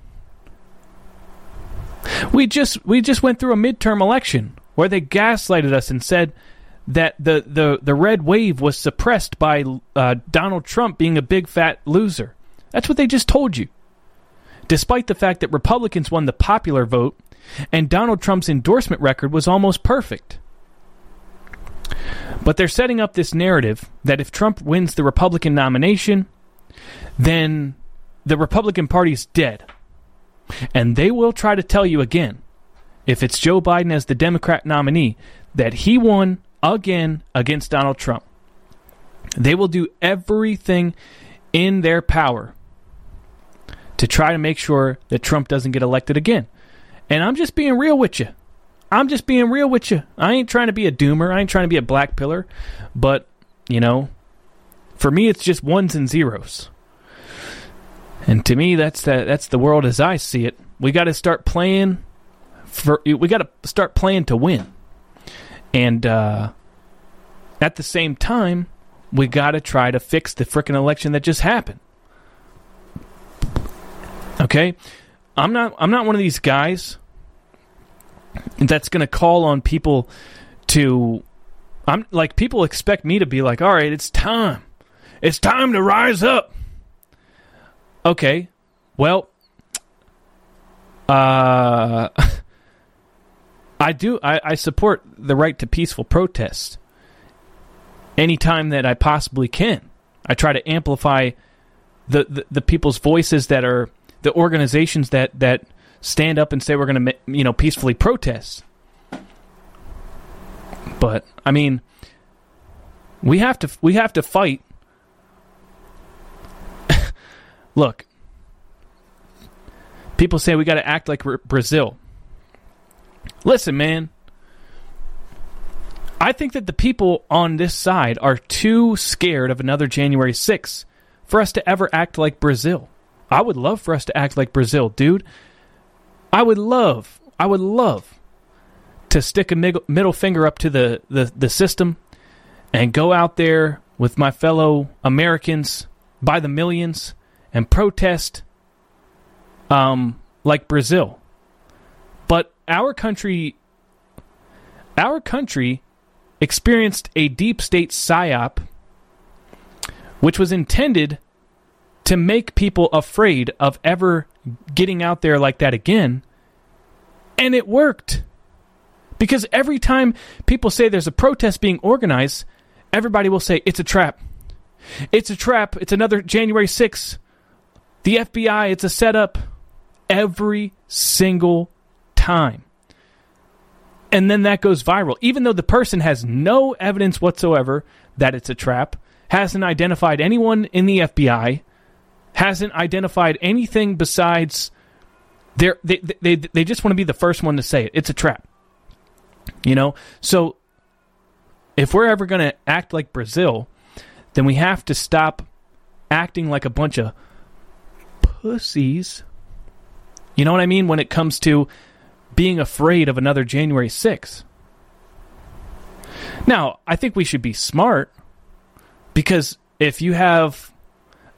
We just we just went through a midterm election where they gaslighted us and said that the, the, the red wave was suppressed by uh, Donald Trump being a big fat loser. That's what they just told you. Despite the fact that Republicans won the popular vote and Donald Trump's endorsement record was almost perfect. But they're setting up this narrative that if Trump wins the Republican nomination, then the Republican Party's dead. And they will try to tell you again, if it's Joe Biden as the Democrat nominee, that he won again against Donald Trump. They will do everything in their power to try to make sure that Trump doesn't get elected again. And I'm just being real with you. I'm just being real with you. I ain't trying to be a doomer. I ain't trying to be a black pillar. But, you know, for me, it's just ones and zeros. And to me, that's the, that's the world as I see it. We got to start playing for. We got to start playing to win. And uh, at the same time, we got to try to fix the freaking election that just happened. Okay? I'm not I'm not one of these guys that's going to call on people to I'm like people expect me to be like, "All right, it's time. It's time to rise up." Okay. Well, uh [LAUGHS] I do. I, I support the right to peaceful protest anytime that I possibly can. I try to amplify the, the, the people's voices that are the organizations that, that stand up and say we're going to you know peacefully protest. But I mean, we have to we have to fight. [LAUGHS] Look, people say we got to act like Brazil. Listen, man. I think that the people on this side are too scared of another January 6th for us to ever act like Brazil. I would love for us to act like Brazil, dude. I would love, I would love to stick a middle finger up to the, the, the system and go out there with my fellow Americans by the millions and protest um, like Brazil our country our country experienced a deep state psyop which was intended to make people afraid of ever getting out there like that again. And it worked. Because every time people say there's a protest being organized everybody will say it's a trap. It's a trap. It's another January 6th the FBI, it's a setup. Every single time. And then that goes viral, even though the person has no evidence whatsoever that it's a trap, hasn't identified anyone in the FBI, hasn't identified anything besides they're, they, they, they just want to be the first one to say it. It's a trap. You know? So if we're ever going to act like Brazil, then we have to stop acting like a bunch of pussies. You know what I mean? When it comes to being afraid of another January 6th. Now, I think we should be smart because if you have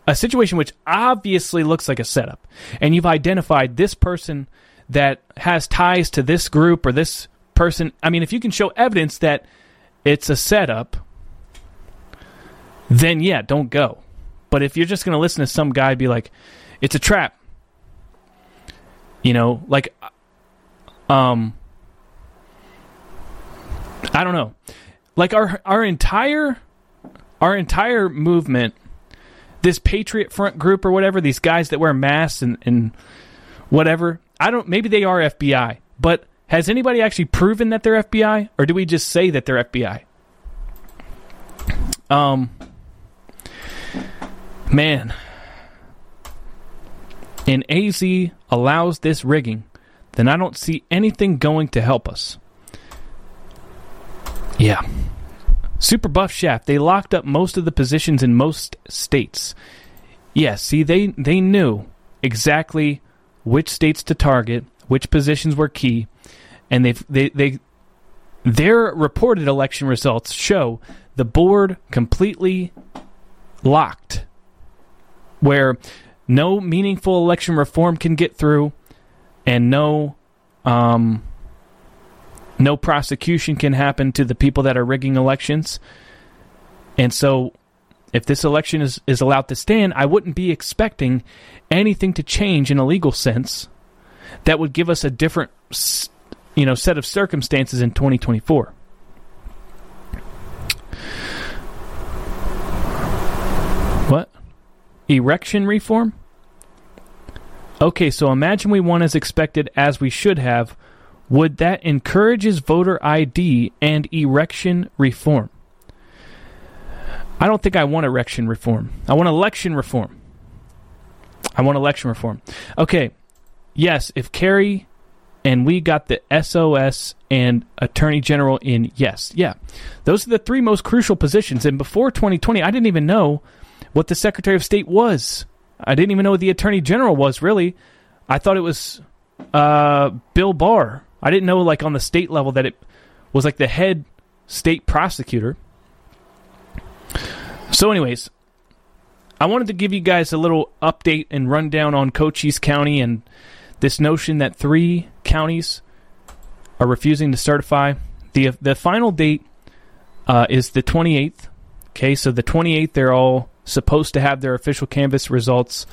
a situation which obviously looks like a setup and you've identified this person that has ties to this group or this person, I mean, if you can show evidence that it's a setup, then yeah, don't go. But if you're just going to listen to some guy be like, it's a trap, you know, like, um, I don't know, like our our entire our entire movement, this Patriot Front group or whatever, these guys that wear masks and and whatever, I don't. Maybe they are FBI, but has anybody actually proven that they're FBI, or do we just say that they're FBI? Um, man, and AZ allows this rigging, then I don't see anything going to help us. Yeah. Super Buff Shaft, they locked up most of the positions in most states. Yes, yeah, see, they, they knew exactly which states to target, which positions were key, and they they they their reported election results show the board completely locked, where no meaningful election reform can get through, and no um, no prosecution can happen to the people that are rigging elections. And so, if this election is, is allowed to stand, I wouldn't be expecting anything to change in a legal sense that would give us a different you know set of circumstances in 2024. What? Erection reform? Okay, so imagine we won as expected as we should have. Would that encourages voter ID and erection reform? I don't think I want erection reform. I want election reform. I want election reform. Okay, yes, if Kari and we got the SOS and Attorney General in yes. Yeah. Those are the three most crucial positions. And before 2020, I didn't even know what the Secretary of State was. I didn't even know what the Attorney General was, really. I thought it was uh, Bill Barr. I didn't know, like, on the state level that it was like the head state prosecutor. So, anyways, I wanted to give you guys a little update and rundown on Cochise County and this notion that three counties are refusing to certify. the The final date uh, is the 28th. Okay, so the 28th, they're all supposed to have their official canvass results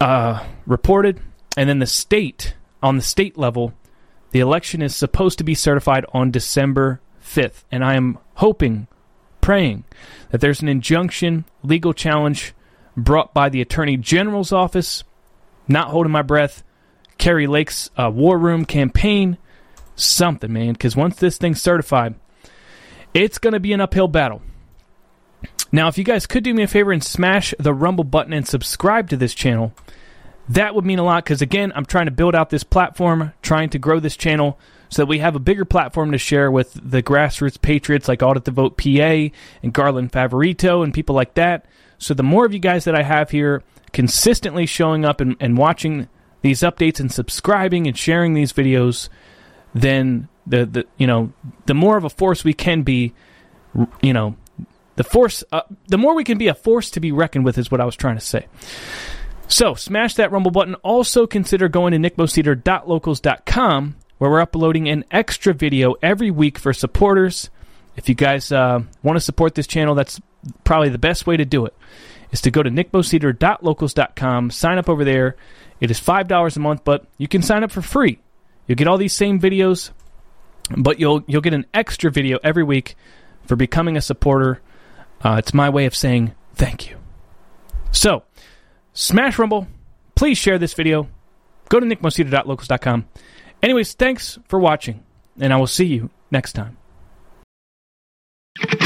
uh, reported, and then the state on the state level, the election is supposed to be certified on December 5th, and I am hoping, praying that there's an injunction, legal challenge brought by the Attorney General's office not holding my breath. Kari Lake's uh, War Room campaign. Something, man. Because once this thing's certified, it's going to be an uphill battle. Now, if you guys could do me a favor and smash the Rumble button and subscribe to this channel, that would mean a lot because, again, I'm trying to build out this platform, trying to grow this channel so that we have a bigger platform to share with the grassroots patriots like Audit the Vote PA and Garland Favorito and people like that. So, the more of you guys that I have here, consistently showing up and, and watching these updates and subscribing and sharing these videos, then the, the you know the more of a force we can be, you know, the force uh, the more we can be a force to be reckoned with is what I was trying to say. So smash that rumble button. Also consider going to nickmoseder.locals.com where we're uploading an extra video every week for supporters. If you guys uh, want to support this channel, that's probably the best way to do it is to go to nickmoseder.locals.com, sign up over there. It is $5 a month, but you can sign up for free. You'll get all these same videos, but you'll you'll get an extra video every week for becoming a supporter. Uh, it's my way of saying thank you. So, smash Rumble. Please share this video. Go to nickmoseder.locals.com. Anyways, thanks for watching, and I will see you next time.